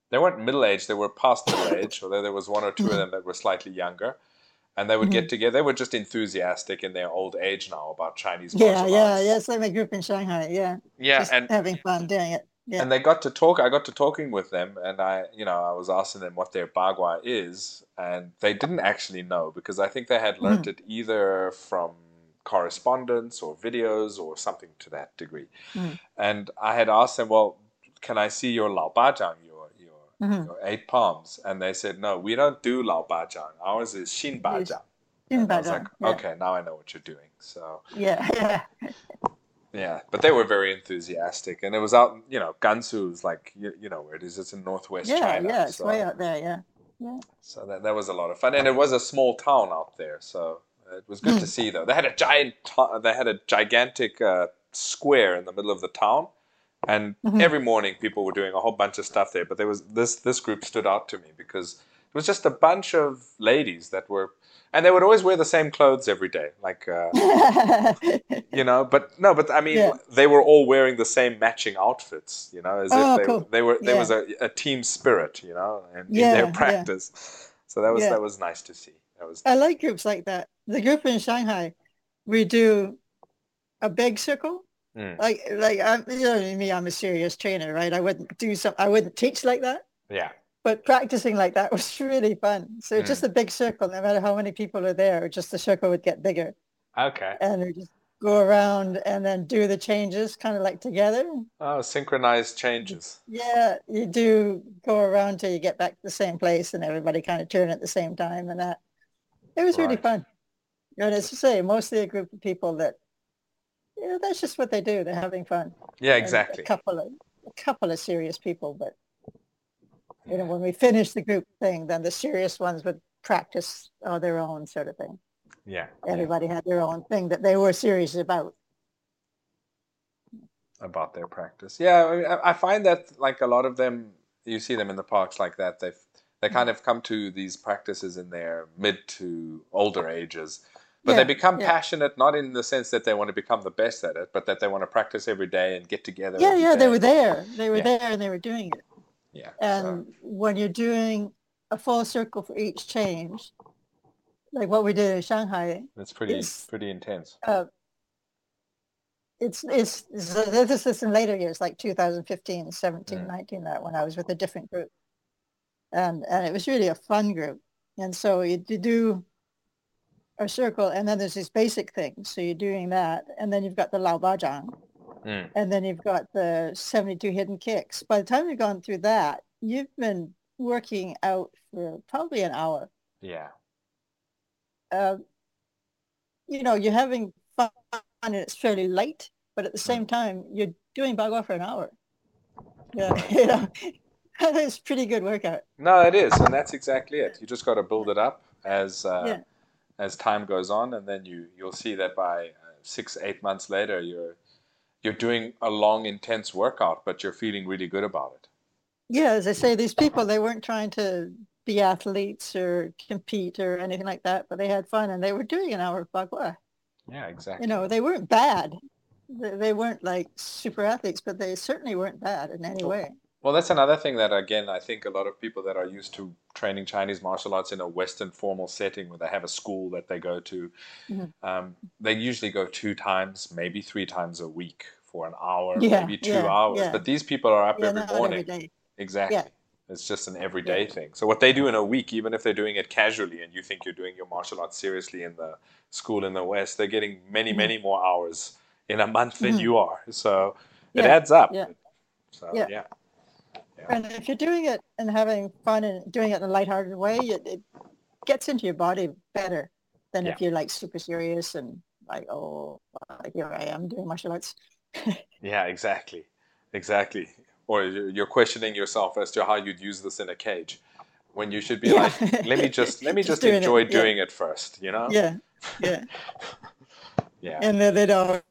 they weren't middle aged, they were past middle age, although there was one or two of them that were slightly younger. And they would get together. They were just enthusiastic in their old age now about Chinese Yeah, martial yeah, arts. yeah. It's like my group in Shanghai. Yeah, Yeah, just and having fun doing it. Yeah. and they got to talk i got to talking with them and i you know i was asking them what their bagua is and they didn't actually know because i think they had learnt Mm-hmm. it either from correspondence or videos or something to that degree Mm. and i had asked them well can i see your lao bazhang your your, Mhm. your eight palms and they said no we don't do lao bazhang ours is xin bazhang I was like, yeah. okay, now I know what you're doing. So Yeah, yeah. Yeah, but they were very enthusiastic, and it was out. You know, Gansu is like you, you know where it is. It's in northwest Yeah, China. yeah, it's so, way out there, yeah. yeah. so that that was a lot of fun, and it was a small town out there, so it was good to see. Though they had a giant, they had a gigantic uh, square in the middle of the town, and Mhm. every morning people were doing a whole bunch of stuff there. But there was this this group stood out to me because it was just a bunch of ladies that were, and they would always wear the same clothes every day, like. Uh, you know but no but i mean Yeah. they were all wearing the same matching outfits you know as Oh, if they, cool. they were there Yeah. was a, a team spirit you know in, in Yeah, their yeah. practice so that was that was nice to see that was I like groups like that. The group in Shanghai, we do a big circle. Mm. Like like I'm you know me, I'm a serious trainer, right? I wouldn't do some I wouldn't teach like that. yeah But practicing like that was really fun. So just Mm. a big circle, no matter how many people are there, just the circle would get bigger. okay And we just go around and then do the changes kind of like together. oh synchronized changes Yeah, you do go around till you get back to the same place and everybody kind of turn at the same time and that. It was really fun. And as you say, mostly a group of people that, you know, that's just what they do. They're having fun. yeah And exactly A couple of, a couple of serious people, but you know, when we finish the group thing, then the serious ones would practice on their own sort of thing. yeah, yeah Everybody had their own thing that they were serious about. about their practice yeah I, mean, I find that like a lot of them you see them in the parks like that they've they kind of come to these practices in their mid to older ages but Yeah, they become yeah. passionate not in the sense that they want to become the best at it but that they want to practice every day and get together Yeah, yeah, they were there. They were Yeah. there and they were doing it. Yeah And so, when you're doing a full circle for each change, like what we did in Shanghai, it's pretty pretty intense uh, it's, it's, it's this is in later years, like 2015, 17, Mm. 19, that when I was with a different group. And, and it was really a fun group. And so you, you do a circle and then there's these basic things. So you're doing that. And then you've got the Lao Bazhang. Mm. and then you've got the 72 hidden kicks. By the time you've gone through that, you've been working out for probably an hour. yeah Uh, you know, you're having fun and it's fairly light, but at the same time, you're doing Bagua for an hour. Yeah, you know, it's pretty good workout. no it is and that's exactly it you just got to build it up as uh, Yeah. as time goes on and then you you'll see that by uh, six eight months later you're you're doing a long intense workout but you're feeling really good about it Yeah, as I say, these people, they weren't trying to be athletes or compete or anything like that, but they had fun and they were doing an hour of Bagua. yeah exactly you know, they weren't bad. They, they weren't like super athletes, but they certainly weren't bad in any way. Well, that's another thing that, again, I think a lot of people that are used to training Chinese martial arts in a Western formal setting where they have a school that they go to, Mhm. um, they usually go two times, maybe three times a week for an hour, Yeah, maybe two yeah, hours. yeah. But these people are up every morning. every. Exactly. It's just an everyday thing. So what they do in a week, even if they're doing it casually and you think you're doing your martial arts seriously in the school in the West, they're getting many, Mhm. many more hours in a month than Mhm. you are. So it adds up. yeah. So Yeah. And if you're doing it and having fun and doing it in a lighthearted way, it, it gets into your body better than if you're like super serious and like, oh, here I am doing martial arts. Yeah, exactly, exactly. Or you're questioning yourself as to how you'd use this in a cage, when you should be Yeah. like, let me just let me Just just, doing it, enjoy yeah. doing it first, you know? Yeah, yeah. Yeah. And then they'd always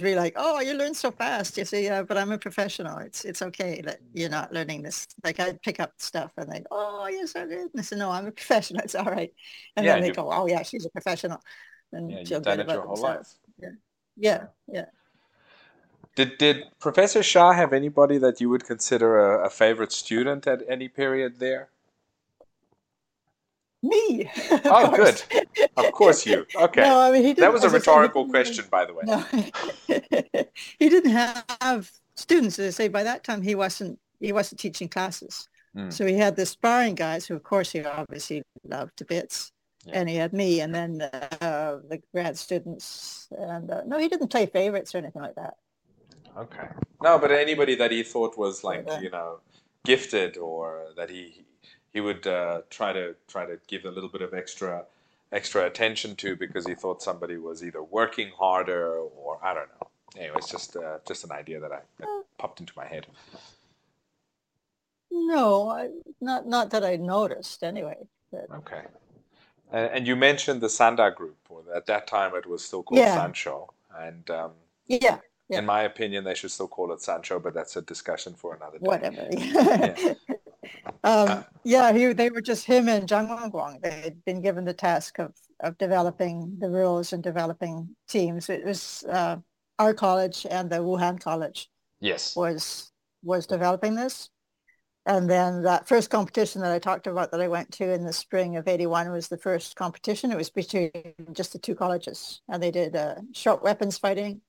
be like, "Oh, you learn so fast." You say, "Yeah, uh, but I'm a professional. It's it's okay that you're not learning this." Like I'd pick up stuff and they'd, "Oh, yes, I did." And I said, "No, I'm a professional. It's all right." And Yeah, then they go, "Oh, yeah, she's a professional," and Yeah, feel good it your about themselves. life. Yeah, yeah. Did did Professor Xia have anybody that you would consider a, a favorite student at any period there? Me. Oh, course. good. Of course you. Okay. No, I mean he that didn't- that was a rhetorical question, by the way. No, he didn't have students. As I say, by that time he wasn't he wasn't teaching classes. Mm. So he had the sparring guys, who of course he obviously loved to bits, Yeah. and he had me, and then uh, the grad students. And uh, no, he didn't play favorites or anything like that. Okay. No, but anybody that he thought was like Yeah. you know gifted or that he he would uh, try to try to give a little bit of extra extra attention to because he thought somebody was either working harder or I don't know. Anyway, it's just uh, just an idea that I that popped into my head. No, I, not not that I noticed anyway. But Okay. And, and you mentioned the Sanda group, or at that time it was still called Yeah. Sanshou, and um, yeah, Yeah. In my opinion, they should still call it Sanshou, but that's a discussion for another day. whatever. um, yeah, he, they were just him and Zhang Wenguang. They had been given the task of, of developing the rules and developing teams. It was uh, our college and the Wuhan College Yes. was was developing this. And then that first competition that I talked about that I went to in the spring of 81 was the first competition. It was between just the two colleges. And they did uh, short weapons fighting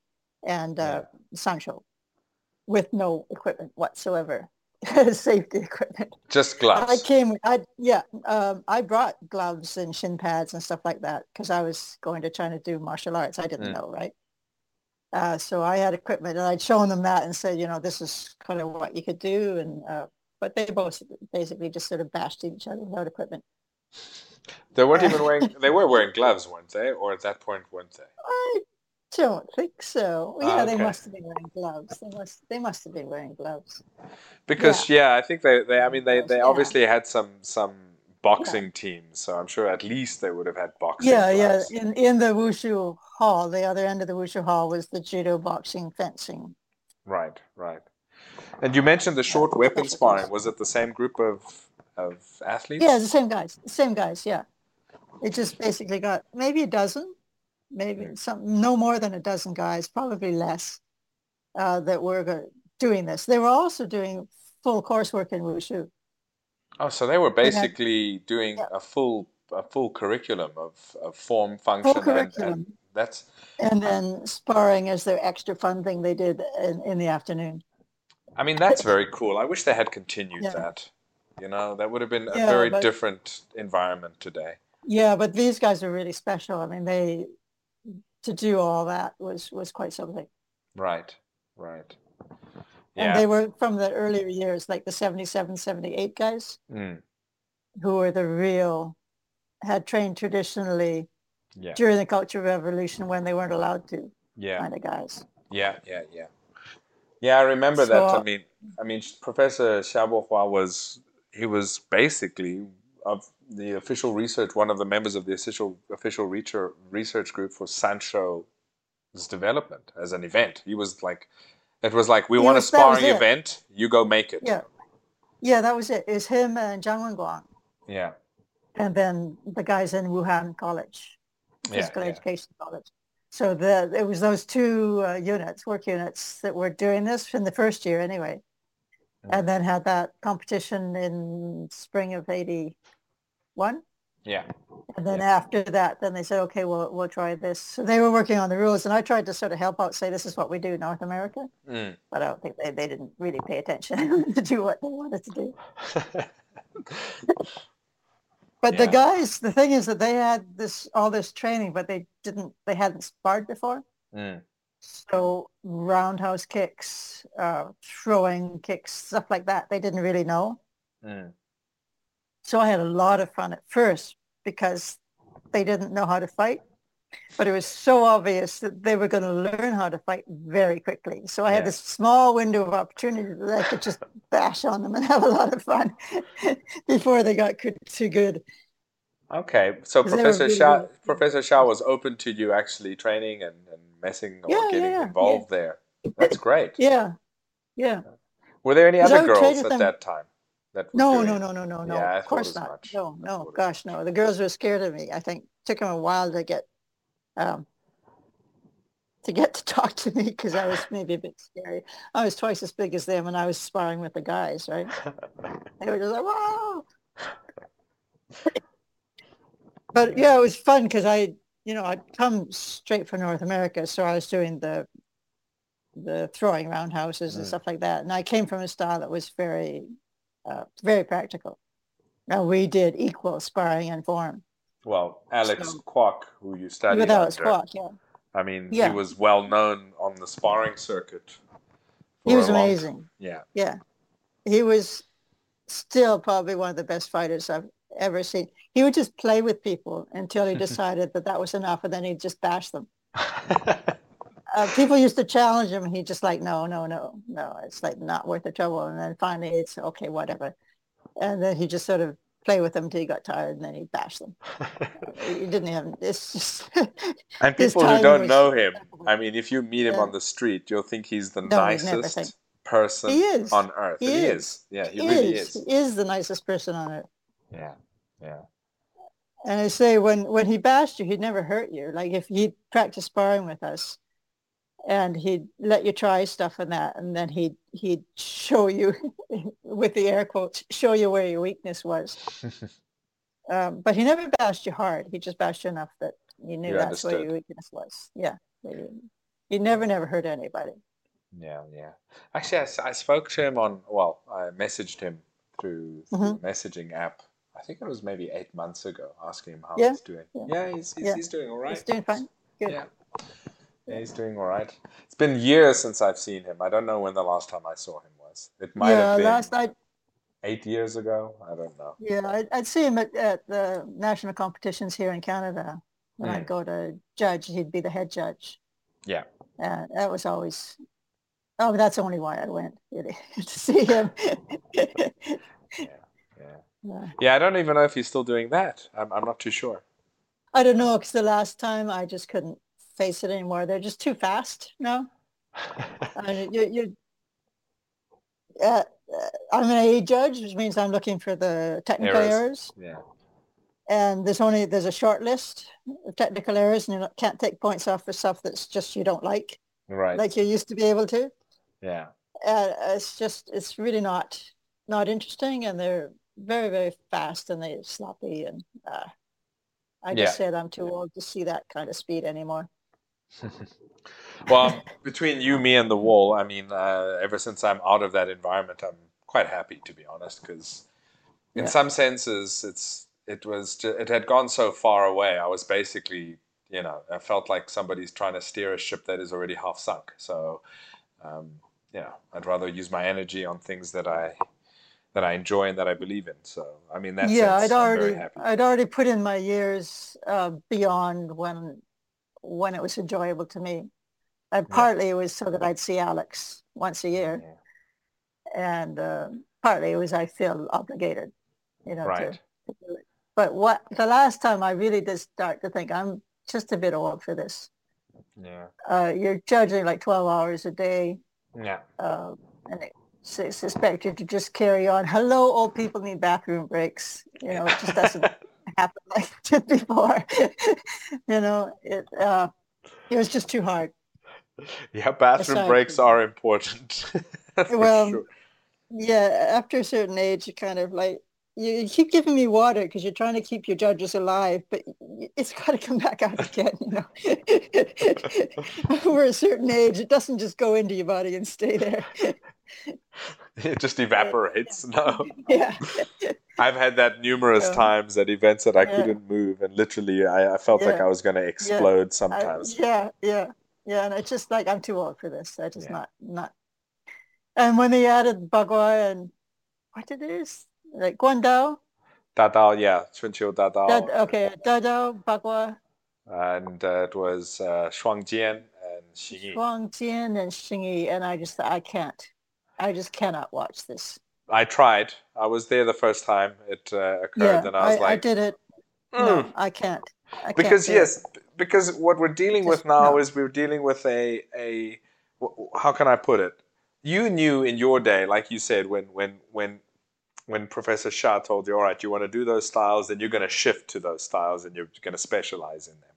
and uh, Sanshou with no equipment whatsoever, safety equipment. Just gloves. I came, I yeah, um, I brought gloves and shin pads and stuff like that because I was going to China to do martial arts. I didn't Mm. know, right? Uh, so I had equipment and I'd shown them that and said, you know, this is kind of what you could do. And uh, but they both basically just sort of bashed each other without equipment. They weren't even wearing. They were wearing gloves, weren't they? Or at that point, weren't they? I don't think so. Well, Ah, yeah, they must have been wearing gloves. They must they must have been wearing gloves. Because yeah, I think they, they I mean they, they Yeah. obviously had some some boxing teams, so I'm sure at least they would have had boxing. Yeah, yeah. In in the wushu hall, the other end of the wushu hall was the judo, boxing, fencing. Right, right. And you mentioned the short weapon sparring. Was it the same group of of athletes? Yeah, the same guys. The same guys. Yeah. It just basically got maybe a dozen, maybe some no more than a dozen guys, probably less, uh, that were doing this. They were also doing full coursework in wushu. Oh, so they were basically doing Yeah. a full a full curriculum of, of form, function, and, curriculum. and that's And then sparring as their extra fun thing they did in, in the afternoon. I mean that's very cool. I wish they had continued Yeah. that. You know, that would have been a very but- different environment today. Yeah, but these guys are really special. I mean, they to do all that was was quite something. Right, right. And they were from the earlier years, like the 77, 78 guys. Mm, who were the real, had trained traditionally yeah. during the Cultural Revolution when they weren't allowed to, Yeah. kind of guys. Yeah, yeah, yeah. Yeah, I remember that. I mean, I mean, Professor Xia Bohua was he was basically of the official research, one of the members of the official official research research group for Sanshou's development as an event. He was like, it was like we He want a was- was sparring event, you go make it. Yeah. Yeah, that was it. It was him and Zhang Wenguang. yeah, And then the guys in Wuhan College, Physical yeah. Education College. So the, it was those two uh, units, work units, that were doing this in the first year anyway. Mm. And then had that competition in spring of 81. yeah. And then after that, then they said, okay, we'll, we'll try this. So they were working on the rules and I tried to sort of help out, say, this is what we do in North America. Mm. But I don't think they, they didn't really pay attention to do what they wanted to do. But the guys, the thing is that they had this, all this training, but they didn't, they hadn't sparred before. mm. So roundhouse kicks, uh, throwing kicks, stuff like that, they didn't really know. Mm. So I had a lot of fun at first because they didn't know how to fight. But it was so obvious that they were going to learn how to fight very quickly. So I had Yeah. this small window of opportunity that I could just bash on them and have a lot of fun before they got too good. Okay, so Professor good. Professor Xia was open to you actually training and, and messing or Yeah, getting yeah, involved there. That's great. Yeah, yeah. Were there any other girls at that time? That No, no, no, no, no, no. Yeah, of course not. much. No, no, gosh, no. The girls were scared of me. I think took them a while to get um, to get to talk to me because I was maybe a bit scary. I was twice as big as them, and I was sparring with the guys. Right? They were just like, "Wow!" But yeah, it was fun because I, you know, I'd come straight from North America, so I was doing the the throwing roundhouses and Mm. stuff like that, and I came from a style that was very, uh, very practical. Now we did equal sparring and form. Well, Alex So- Kwok, who you studied With Alex under, Kwok, yeah. I mean, Yeah. he was well known on the sparring circuit. He was a long- amazing. Yeah. Yeah. He was still probably one of the best fighters I've ever seen. He would just play with people until he decided that that was enough and then he'd just bash them. Uh, people used to challenge him and he'd just like, no, no, no, no, it's like not worth the trouble. And then finally it's okay, whatever. And then he just sort of play with them until he got tired, and then he'd bash them. he didn't have. It's just. and people who don't know him. I mean, if you meet him Yeah. on the street, you'll think he's the No, nicest person He is. on earth. He he is. is. Yeah, he He really is. is. He is the nicest person on earth. Yeah, yeah. And I say when when he bashed you, he'd never hurt you. Like if he'd practice sparring with us, and he'd let you try stuff and that, and then he'd he'd show you with the air quotes, show you where your weakness was. Um, but he never bashed you hard. He just bashed you enough that you knew You that's where understood. your weakness was. Yeah. He, never never hurt anybody. Yeah, yeah. Actually, I, I spoke to him on, well, I messaged him through, through Mhm. the messaging app. I think it was maybe eight months ago, asking him how Yeah, he's doing. yeah. Yeah, he's, he's, Yeah. he's doing all right He's doing fine. Good. Yeah. Yeah, he's doing all right. It's been years since I've seen him. I don't know when the last time I saw him was. It might yeah, have been last night, eight years ago. I don't know. yeah, I'd, I'd see him at, at the national competitions here in Canada. When Mm. I'd go to judge, he'd be the head judge. Yeah. And that was always, oh, that's only why I went, to see him. Yeah. Yeah. Yeah, I don't even know if he's still doing that. I'm, I'm not too sure. I don't know, because the last time I just couldn't face it anymore. They're just too fast No, I mean, you, you, uh, uh, I'm an A judge, which means I'm looking for the technical Errors. errors. yeah. And there's only, there's a short list of technical errors and you can't take points off for stuff that's just you don't like, Right. like you used to be able to. yeah. Uh, it's just, it's really not, not interesting and they're very, very fast and they're sloppy and uh, I just Yeah. said I'm too old to see that kind of speed anymore. Well, between you, me, and the wall, I mean, uh, ever since I'm out of that environment, I'm quite happy to be honest, because in Yeah. some senses, it's it was ju- it had gone so far away. I was basically, you know, I felt like somebody's trying to steer a ship that is already half sunk. So, um, you know, I'd rather use my energy on things that I that I enjoy and that I believe in. So, I mean, that's yeah, I'd I'm already. I'd already put in my years uh, beyond when, when it was enjoyable to me. And Yeah. partly it was so that I'd see Alex once a year, Yeah. and uh, partly it was I feel obligated, you know, to, Right. to do it. But what the last time I really did start to think I'm just a bit old for this. Yeah. Uh, you're judging like 12 hours a day, Yeah. uh, and it's, it's expected to just carry on. Hello, old people need bathroom breaks. You know, it just doesn't happen like it did before. you know, it uh, it was just too hard. Yeah, bathroom Aside breaks from- are important. Well, sure. Yeah, after a certain age, you kind of like you, you keep giving me water because you're trying to keep your judges alive, but it's got to come back out again. You know, over a certain age, it doesn't just go into your body and stay there. It just evaporates. No, yeah, I've had that numerous Yeah. times at events that I Yeah. couldn't move, and literally I, I felt like I was going to explode I- sometimes. yeah, yeah, yeah, and it's just like I'm too old for this. I just not not. And when they added Bagua and what did it is like Guandao, Dadao, yeah, Chunqiu Dadao, Dad, okay, Dadao, Bagua, and uh, it was uh, Shuangjian and Xingyi. Guangjian, and Xingyi, and I just I can't, I just cannot watch this. I tried. I was there the first time it uh, occurred, Yeah, and I was I, I did it. "Mm." No, I can't. I can't because it. yes because what we're dealing Just with now no. is we're dealing with a a how can i put it you knew in your day like you said when when when when professor Xia told you all right you want to do those styles then you're going to shift to those styles and you're going to specialize in them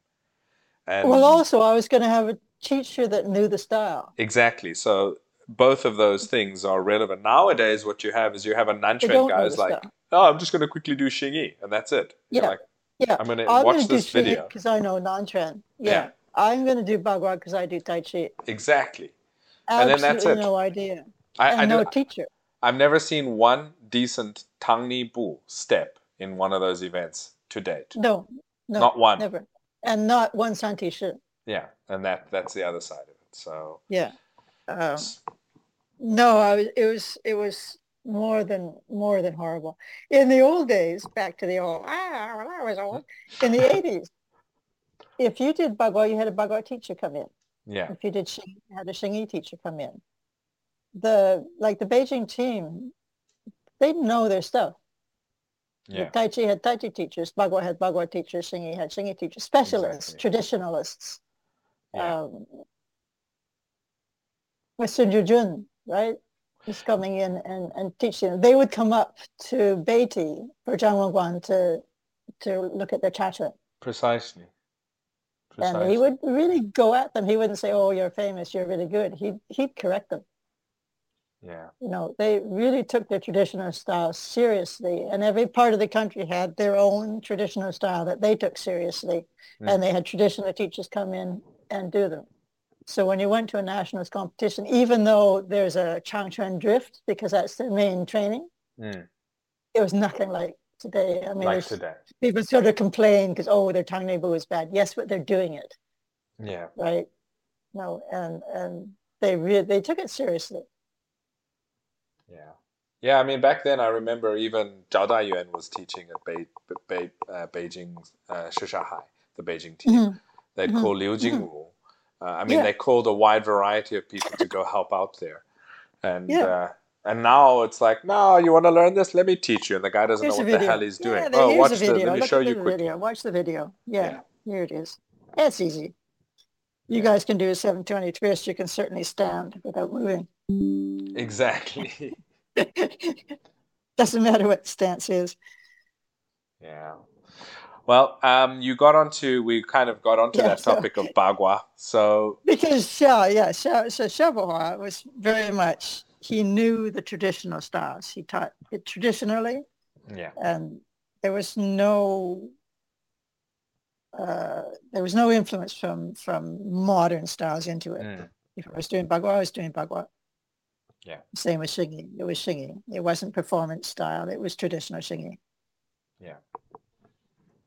and Well, also I was going to have a teacher that knew the style. exactly so both of those things are relevant nowadays what you have is you have a They Nanquan guy who's like oh i'm just going to quickly do xingyi and that's it You're Yeah. like Yeah, i'm going to watch to this video because I know Nanquan. Yeah. Yeah. I'm going to do Bagua because I do Tai Chi. exactly And then that's Absolutely it. no idea. I, and I, no do- teacher. I've never seen one decent Tangni Bu step in one of those events to date. No, no, Not one. never. And not one Santi Shi. Yeah, and that that's the other side of it. So Yeah. Um, no, I was, it was, it was more than, more than horrible. In the old days, back to the old, ah, when I was old, in the 80s, if you did Bagua, you had a Bagua teacher come in. yeah, if you did Xing, had a Xingyi teacher come in. The like the Beijing team, they know their stuff. Yeah. Tai Chi had Tai Chi teachers, Bagua had Bagua teachers, Xingyi had Xingyi teachers, specialists, exactly. traditionalists. Yeah. Um, Western Jujun, right? Is coming in and, and teaching. They would come up to Beatty for Zhang to to look at their chatter. Precisely. Precisely. And he would really go at them. He wouldn't say, "Oh, you're famous. You're really good." He'd he'd correct them. Yeah. You know, they really took their traditional style seriously, and every part of the country had their own traditional style that they took seriously, mm. and they had traditional teachers come in and do them. So when you went to a nationals competition, even though there's a Changquan drift because that's the main training, mm. it was nothing like today. I mean, like today. people sort of complain because oh, their Tangni Bu is bad. Yes, but they're doing it. Yeah. Right. No, and and they really they took it seriously. Yeah. Yeah, I mean, back then I remember even Zhao Dayuan was teaching at Bei, Bei, uh, Beijing uh, High, the Beijing team. Mm-hmm. They'd mm-hmm. call Liu Jingwu. Mm-hmm. Uh, I mean, yeah. they called a wide variety of people to go help out there. And yeah. uh, and now it's like, no, you want to learn this? Let me teach you. And the guy doesn't here's know what the hell he's doing. Yeah, oh, watch the video. Let me Look show you quickly. Video. Watch the video. Yeah, yeah, here it is. It's easy. You guys can do a 720 twist. You can certainly stand without moving. Exactly. Doesn't matter what the stance is. Yeah. Well, um, you got onto we kind of got onto yeah, that topic so, of Bagua. So because Xia, yeah, Xia, so Xia was very much he knew the traditional styles. He taught it traditionally. Yeah. And there was no uh, there was no influence from from modern styles into it. Mm. If I was doing Bagua, I was doing Bagua. Yeah. Same with Xingyi. It was Xingyi. It wasn't performance style. It was traditional Xingyi. Yeah.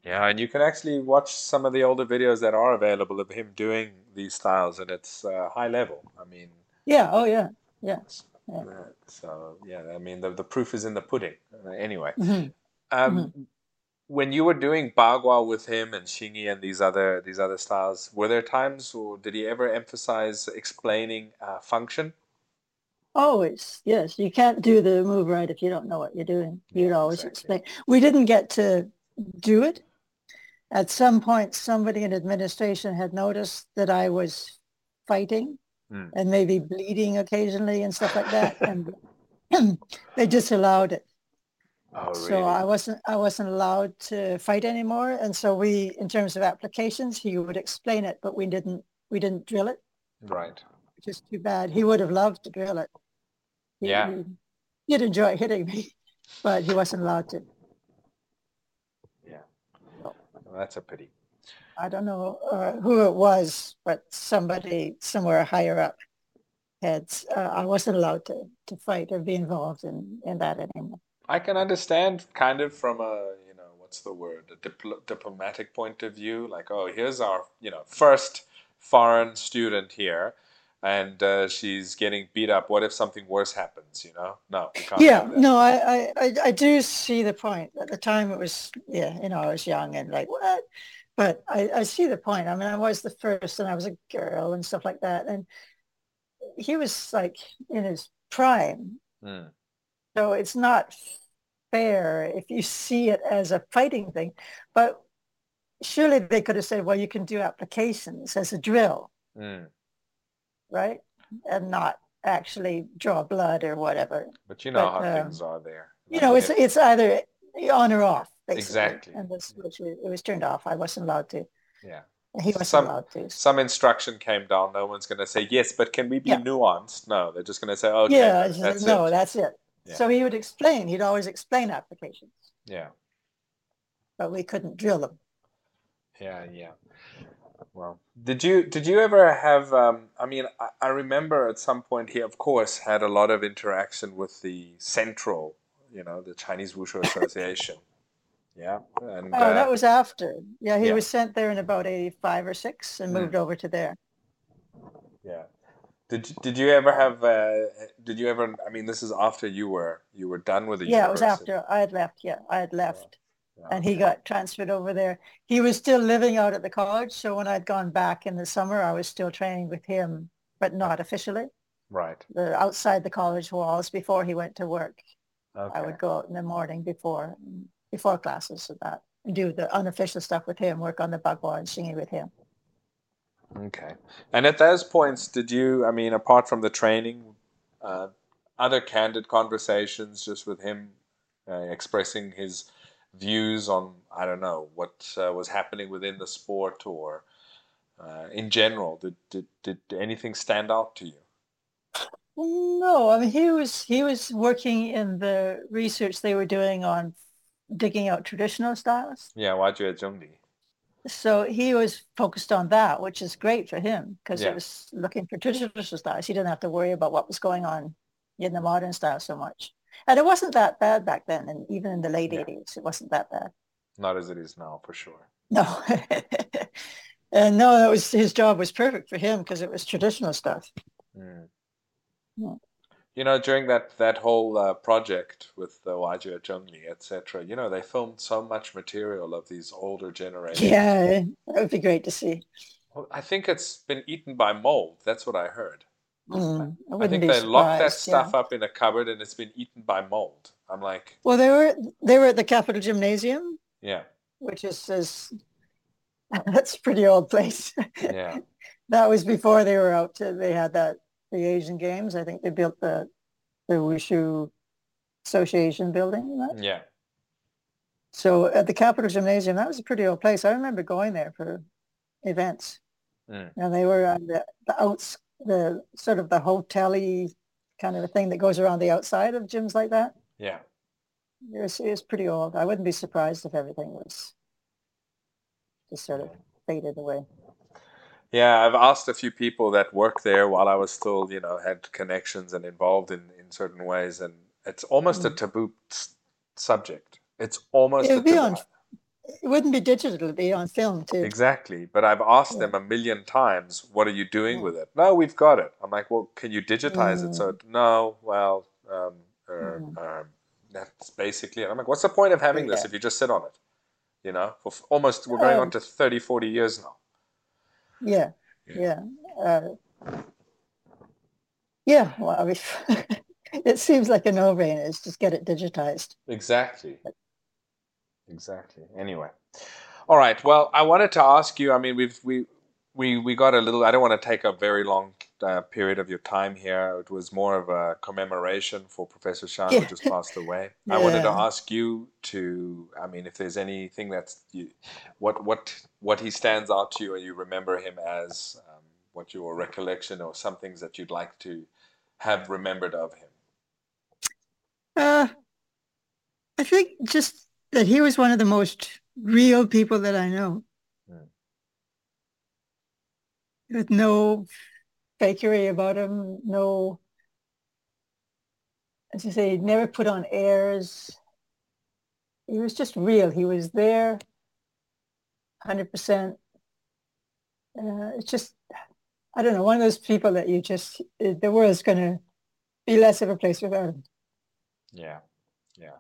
Yeah, and you can actually watch some of the older videos that are available of him doing these styles, and it's uh, high level. I mean. Yeah. Oh, yeah. Yeah. yeah. so yeah, I mean the the proof is in the pudding. Uh, anyway, mm-hmm. Um, mm-hmm. when you were doing Bagua with him and Xingyi and these other these other styles, were there times, or did he ever emphasize explaining uh, function? Always, yes. You can't do the move right if you don't know what you're doing. You'd always exactly. explain. We didn't get to do it. At some point, somebody in administration had noticed that I was fighting mm. and maybe bleeding occasionally and stuff like that, and they disallowed it. Oh, really? So I wasn't I wasn't allowed to fight anymore, and so we, in terms of applications, he would explain it, but we didn't we didn't drill it. Right. Which is too bad. He would have loved to drill it. He, yeah. He'd enjoy hitting me, but he wasn't allowed to. Well, that's a pity. I don't know uh, who it was, but somebody somewhere higher up had, uh, I wasn't allowed to, to fight or be involved in, in that anymore. I can understand kind of from a, you know, what's the word, a dipl- diplomatic point of view, like, oh, here's our, you know, first foreign student here and uh, she's getting beat up. What if something worse happens? You know, no. yeah, no, I, I, I do see the point. At the time, it was yeah, you know, I was young and like what, but I, I see the point. I mean, I was the first, and I was a girl and stuff like that, and he was like in his prime. Mm. So it's not fair if you see it as a fighting thing, but surely they could have said, well, you can do applications as a drill. Mm right? And not actually draw blood or whatever. But you know but, how um, things are there. You know, it's it's either on or off. Basically. Exactly. And this which it was turned off. I wasn't allowed to. Yeah. he wasn't some, allowed to. Some instruction came down. No one's going to say yes, but can we be yeah. nuanced? No, they're just going to say okay. Yeah, that's no, it. that's it. Yeah. So he would explain. He'd always explain applications. Yeah. But we couldn't drill them. Yeah, yeah. Well, did you did you ever have? Um, I mean, I, I, remember at some point he, of course, had a lot of interaction with the central, you know, the Chinese Wushu Association. yeah, and oh, uh, that was after. Yeah, he yeah. was sent there in about eighty-five or six and moved mm. over to there. Yeah. Did did you ever have? Uh, did you ever? I mean, this is after you were you were done with the. Yeah, it was after I had left. Yeah, I had left and he got transferred over there. He was still living out at the college, so when I'd gone back in the summer, I was still training with him, but not officially. Right. The, outside the college walls before he went to work. Okay. I would go out in the morning before. before classes of that and do the unofficial stuff with him, work on the bagua and Xingyi with him. Okay. And at those points, did you, I mean, apart from the training, uh, other candid conversations just with him uh, expressing his views on, I don't know, what uh, was happening within the sport or uh, in general? Did, did, did anything stand out to you? No, I mean he was he was working in the research they were doing on digging out traditional styles. Yeah. So he was focused on that, which is great for him because Yeah. it was looking for traditional styles. He didn't have to worry about what was going on in the modern style so much. And it wasn't that bad back then, and even in the late Yeah. 80s, it wasn't that bad. Not as it is now, for sure. No. and no, that was his job was perfect for him because it was traditional stuff. Mm. Yeah. You know, during that that whole uh, project with the Wajue Zhengli, etc., you know, they filmed so much material of these older generations. Yeah, that would be great to see. Well, I think it's been eaten by mold. That's what I heard. Mm, I I think they locked that surprised, yeah. stuff up in a cupboard and it's been eaten by mold. I'm like, Well, they were they were at the Capital Gymnasium, yeah, which is, is that's a pretty old place. yeah, that was before they were out to they had that the Asian Games. I think they built the the Wushu Association building. Right? yeah. So at the Capital Gymnasium, that was a pretty old place. I remember going there for events, Mm. and they were on the the outs the sort of the hotel-y kind of a thing that goes around the outside of gyms like that. Yeah. It was, it was pretty old. I wouldn't be surprised if everything was just sort of faded away. Yeah, I've asked a few people that work there while I was still, you know, had connections and involved in, in certain ways, and it's almost a Mm. taboo s- subject. It's almost It a would be taboo. on, it wouldn't be digital, it'd be on film too. Exactly, but I've asked Yeah. them a million times, "What are you doing Yeah. with it?" No, we've got it. I'm like, "Well, can you digitize it?" Mm. So no, well, um, er, Mm. um, that's basically it. I'm like, "What's the point of having this if you just sit on it?" You know, for almost we're going on Um, to 30, 40 years now. Yeah, Yeah. yeah. Uh, yeah, well, I mean, it seems like a no-brainer. It's just get it digitized. Exactly. Exactly. Anyway. All right. Well, I wanted to ask you, I mean, we've we we we got a little I don't want to take a very long uh, period of your time here. It was more of a commemoration for Professor Xia who just passed away. I wanted to ask you to I mean, if there's anything that's you, what what what he stands out to you and you remember him as um, what your recollection or some things that you'd like to have remembered of him. Uh, I think just that he was one of the most real people that I know. Mm. With no fakery about him, no, as you say, he never put on airs. He was just real. He was there, 100%. Uh, it's just, I don't know, one of those people that you just, the world's going to be less of a place without him. Yeah, yeah.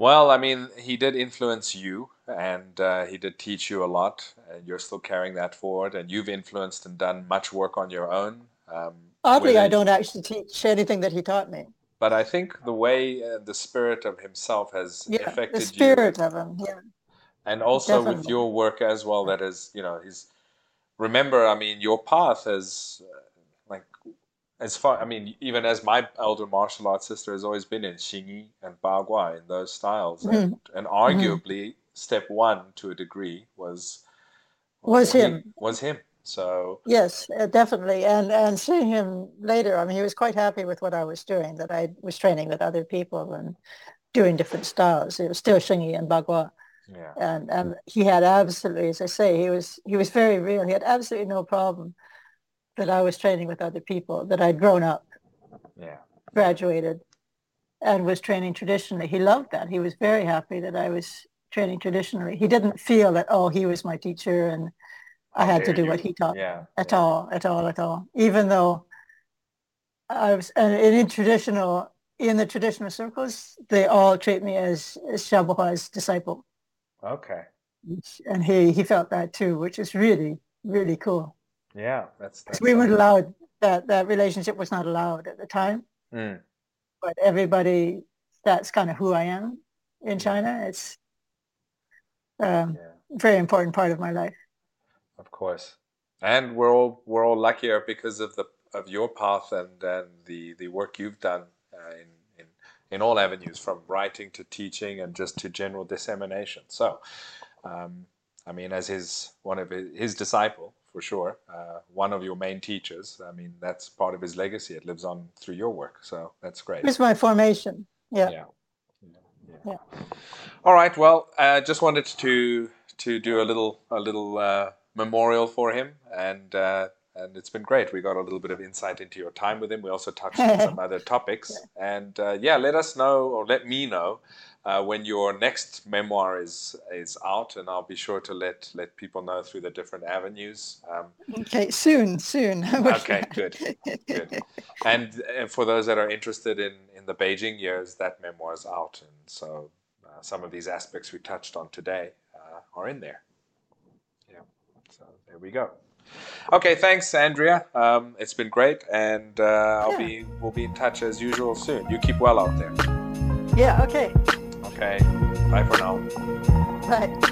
Well, I mean, he did influence you, and uh, he did teach you a lot, and you're still carrying that forward, and you've influenced and done much work on your own. Um, Oddly, I don't actually teach anything that he taught me. But I think the way uh, the spirit of himself has Yeah, affected the spirit you, of him. Yeah, and also with your work as well, that is, you know, he's. Remember, I mean, your path has, as far, I mean, even as my elder martial arts sister has always been in Xingyi and Bagua in those styles, Mm-hmm. and, and arguably step one to a degree was Was him. was him. So yes, uh, definitely. And and seeing him later, I mean, he was quite happy with what I was doing. That I was training with other people and doing different styles. It was still Xingyi and Bagua, yeah, and and he had absolutely, as I say, he was he was very real. He had absolutely no problem that I was training with other people. That I'd grown up, yeah, graduated, and was training traditionally. He loved that. He was very happy that I was training traditionally. He didn't feel that oh, he was my teacher and I had to do you. what he taught. yeah, at yeah. all, at all, at all. Even though I was, and in traditional, in the traditional circles, they all treat me as, as Xia Bohua's disciple. Okay, And he, he felt that too, which is really, really cool. Yeah, that's that's. we weren't allowed, that, that relationship was not allowed at the time, Mm, but everybody, that's kind of who I am. in China. It's um, Yeah. a very important part of my life. Of course, and we're all we're all luckier because of the of your path and and the the work you've done uh, in in in all avenues, from writing to teaching and just to general dissemination. So, um, I mean, as his one of his, his disciple for sure, uh, one of your main teachers. I mean, that's part of his legacy. It lives on through your work. So that's great. It's my formation. Yeah. Yeah. Yeah. Yeah. All right. Well, uh, just wanted to to do a little a little uh, memorial for him, and uh, and it's been great. We got a little bit of insight into your time with him. We also touched on some other topics, and uh, yeah, let us know or let me know uh, when your next memoir is is out, and I'll be sure to let let people know through the different avenues. Um, Okay. Soon. Soon. Okay, good, good. And uh, for those that are interested in, in the Beijing years, that memoir is out. And so uh, some of these aspects we touched on today uh, are in there. Yeah, so there we go. Okay, thanks, Andrea. Um, it's been great, and uh, I'll Yeah. be we'll be in touch as usual soon. You keep well out there. Yeah. Okay. Okay, bye for now. Bye.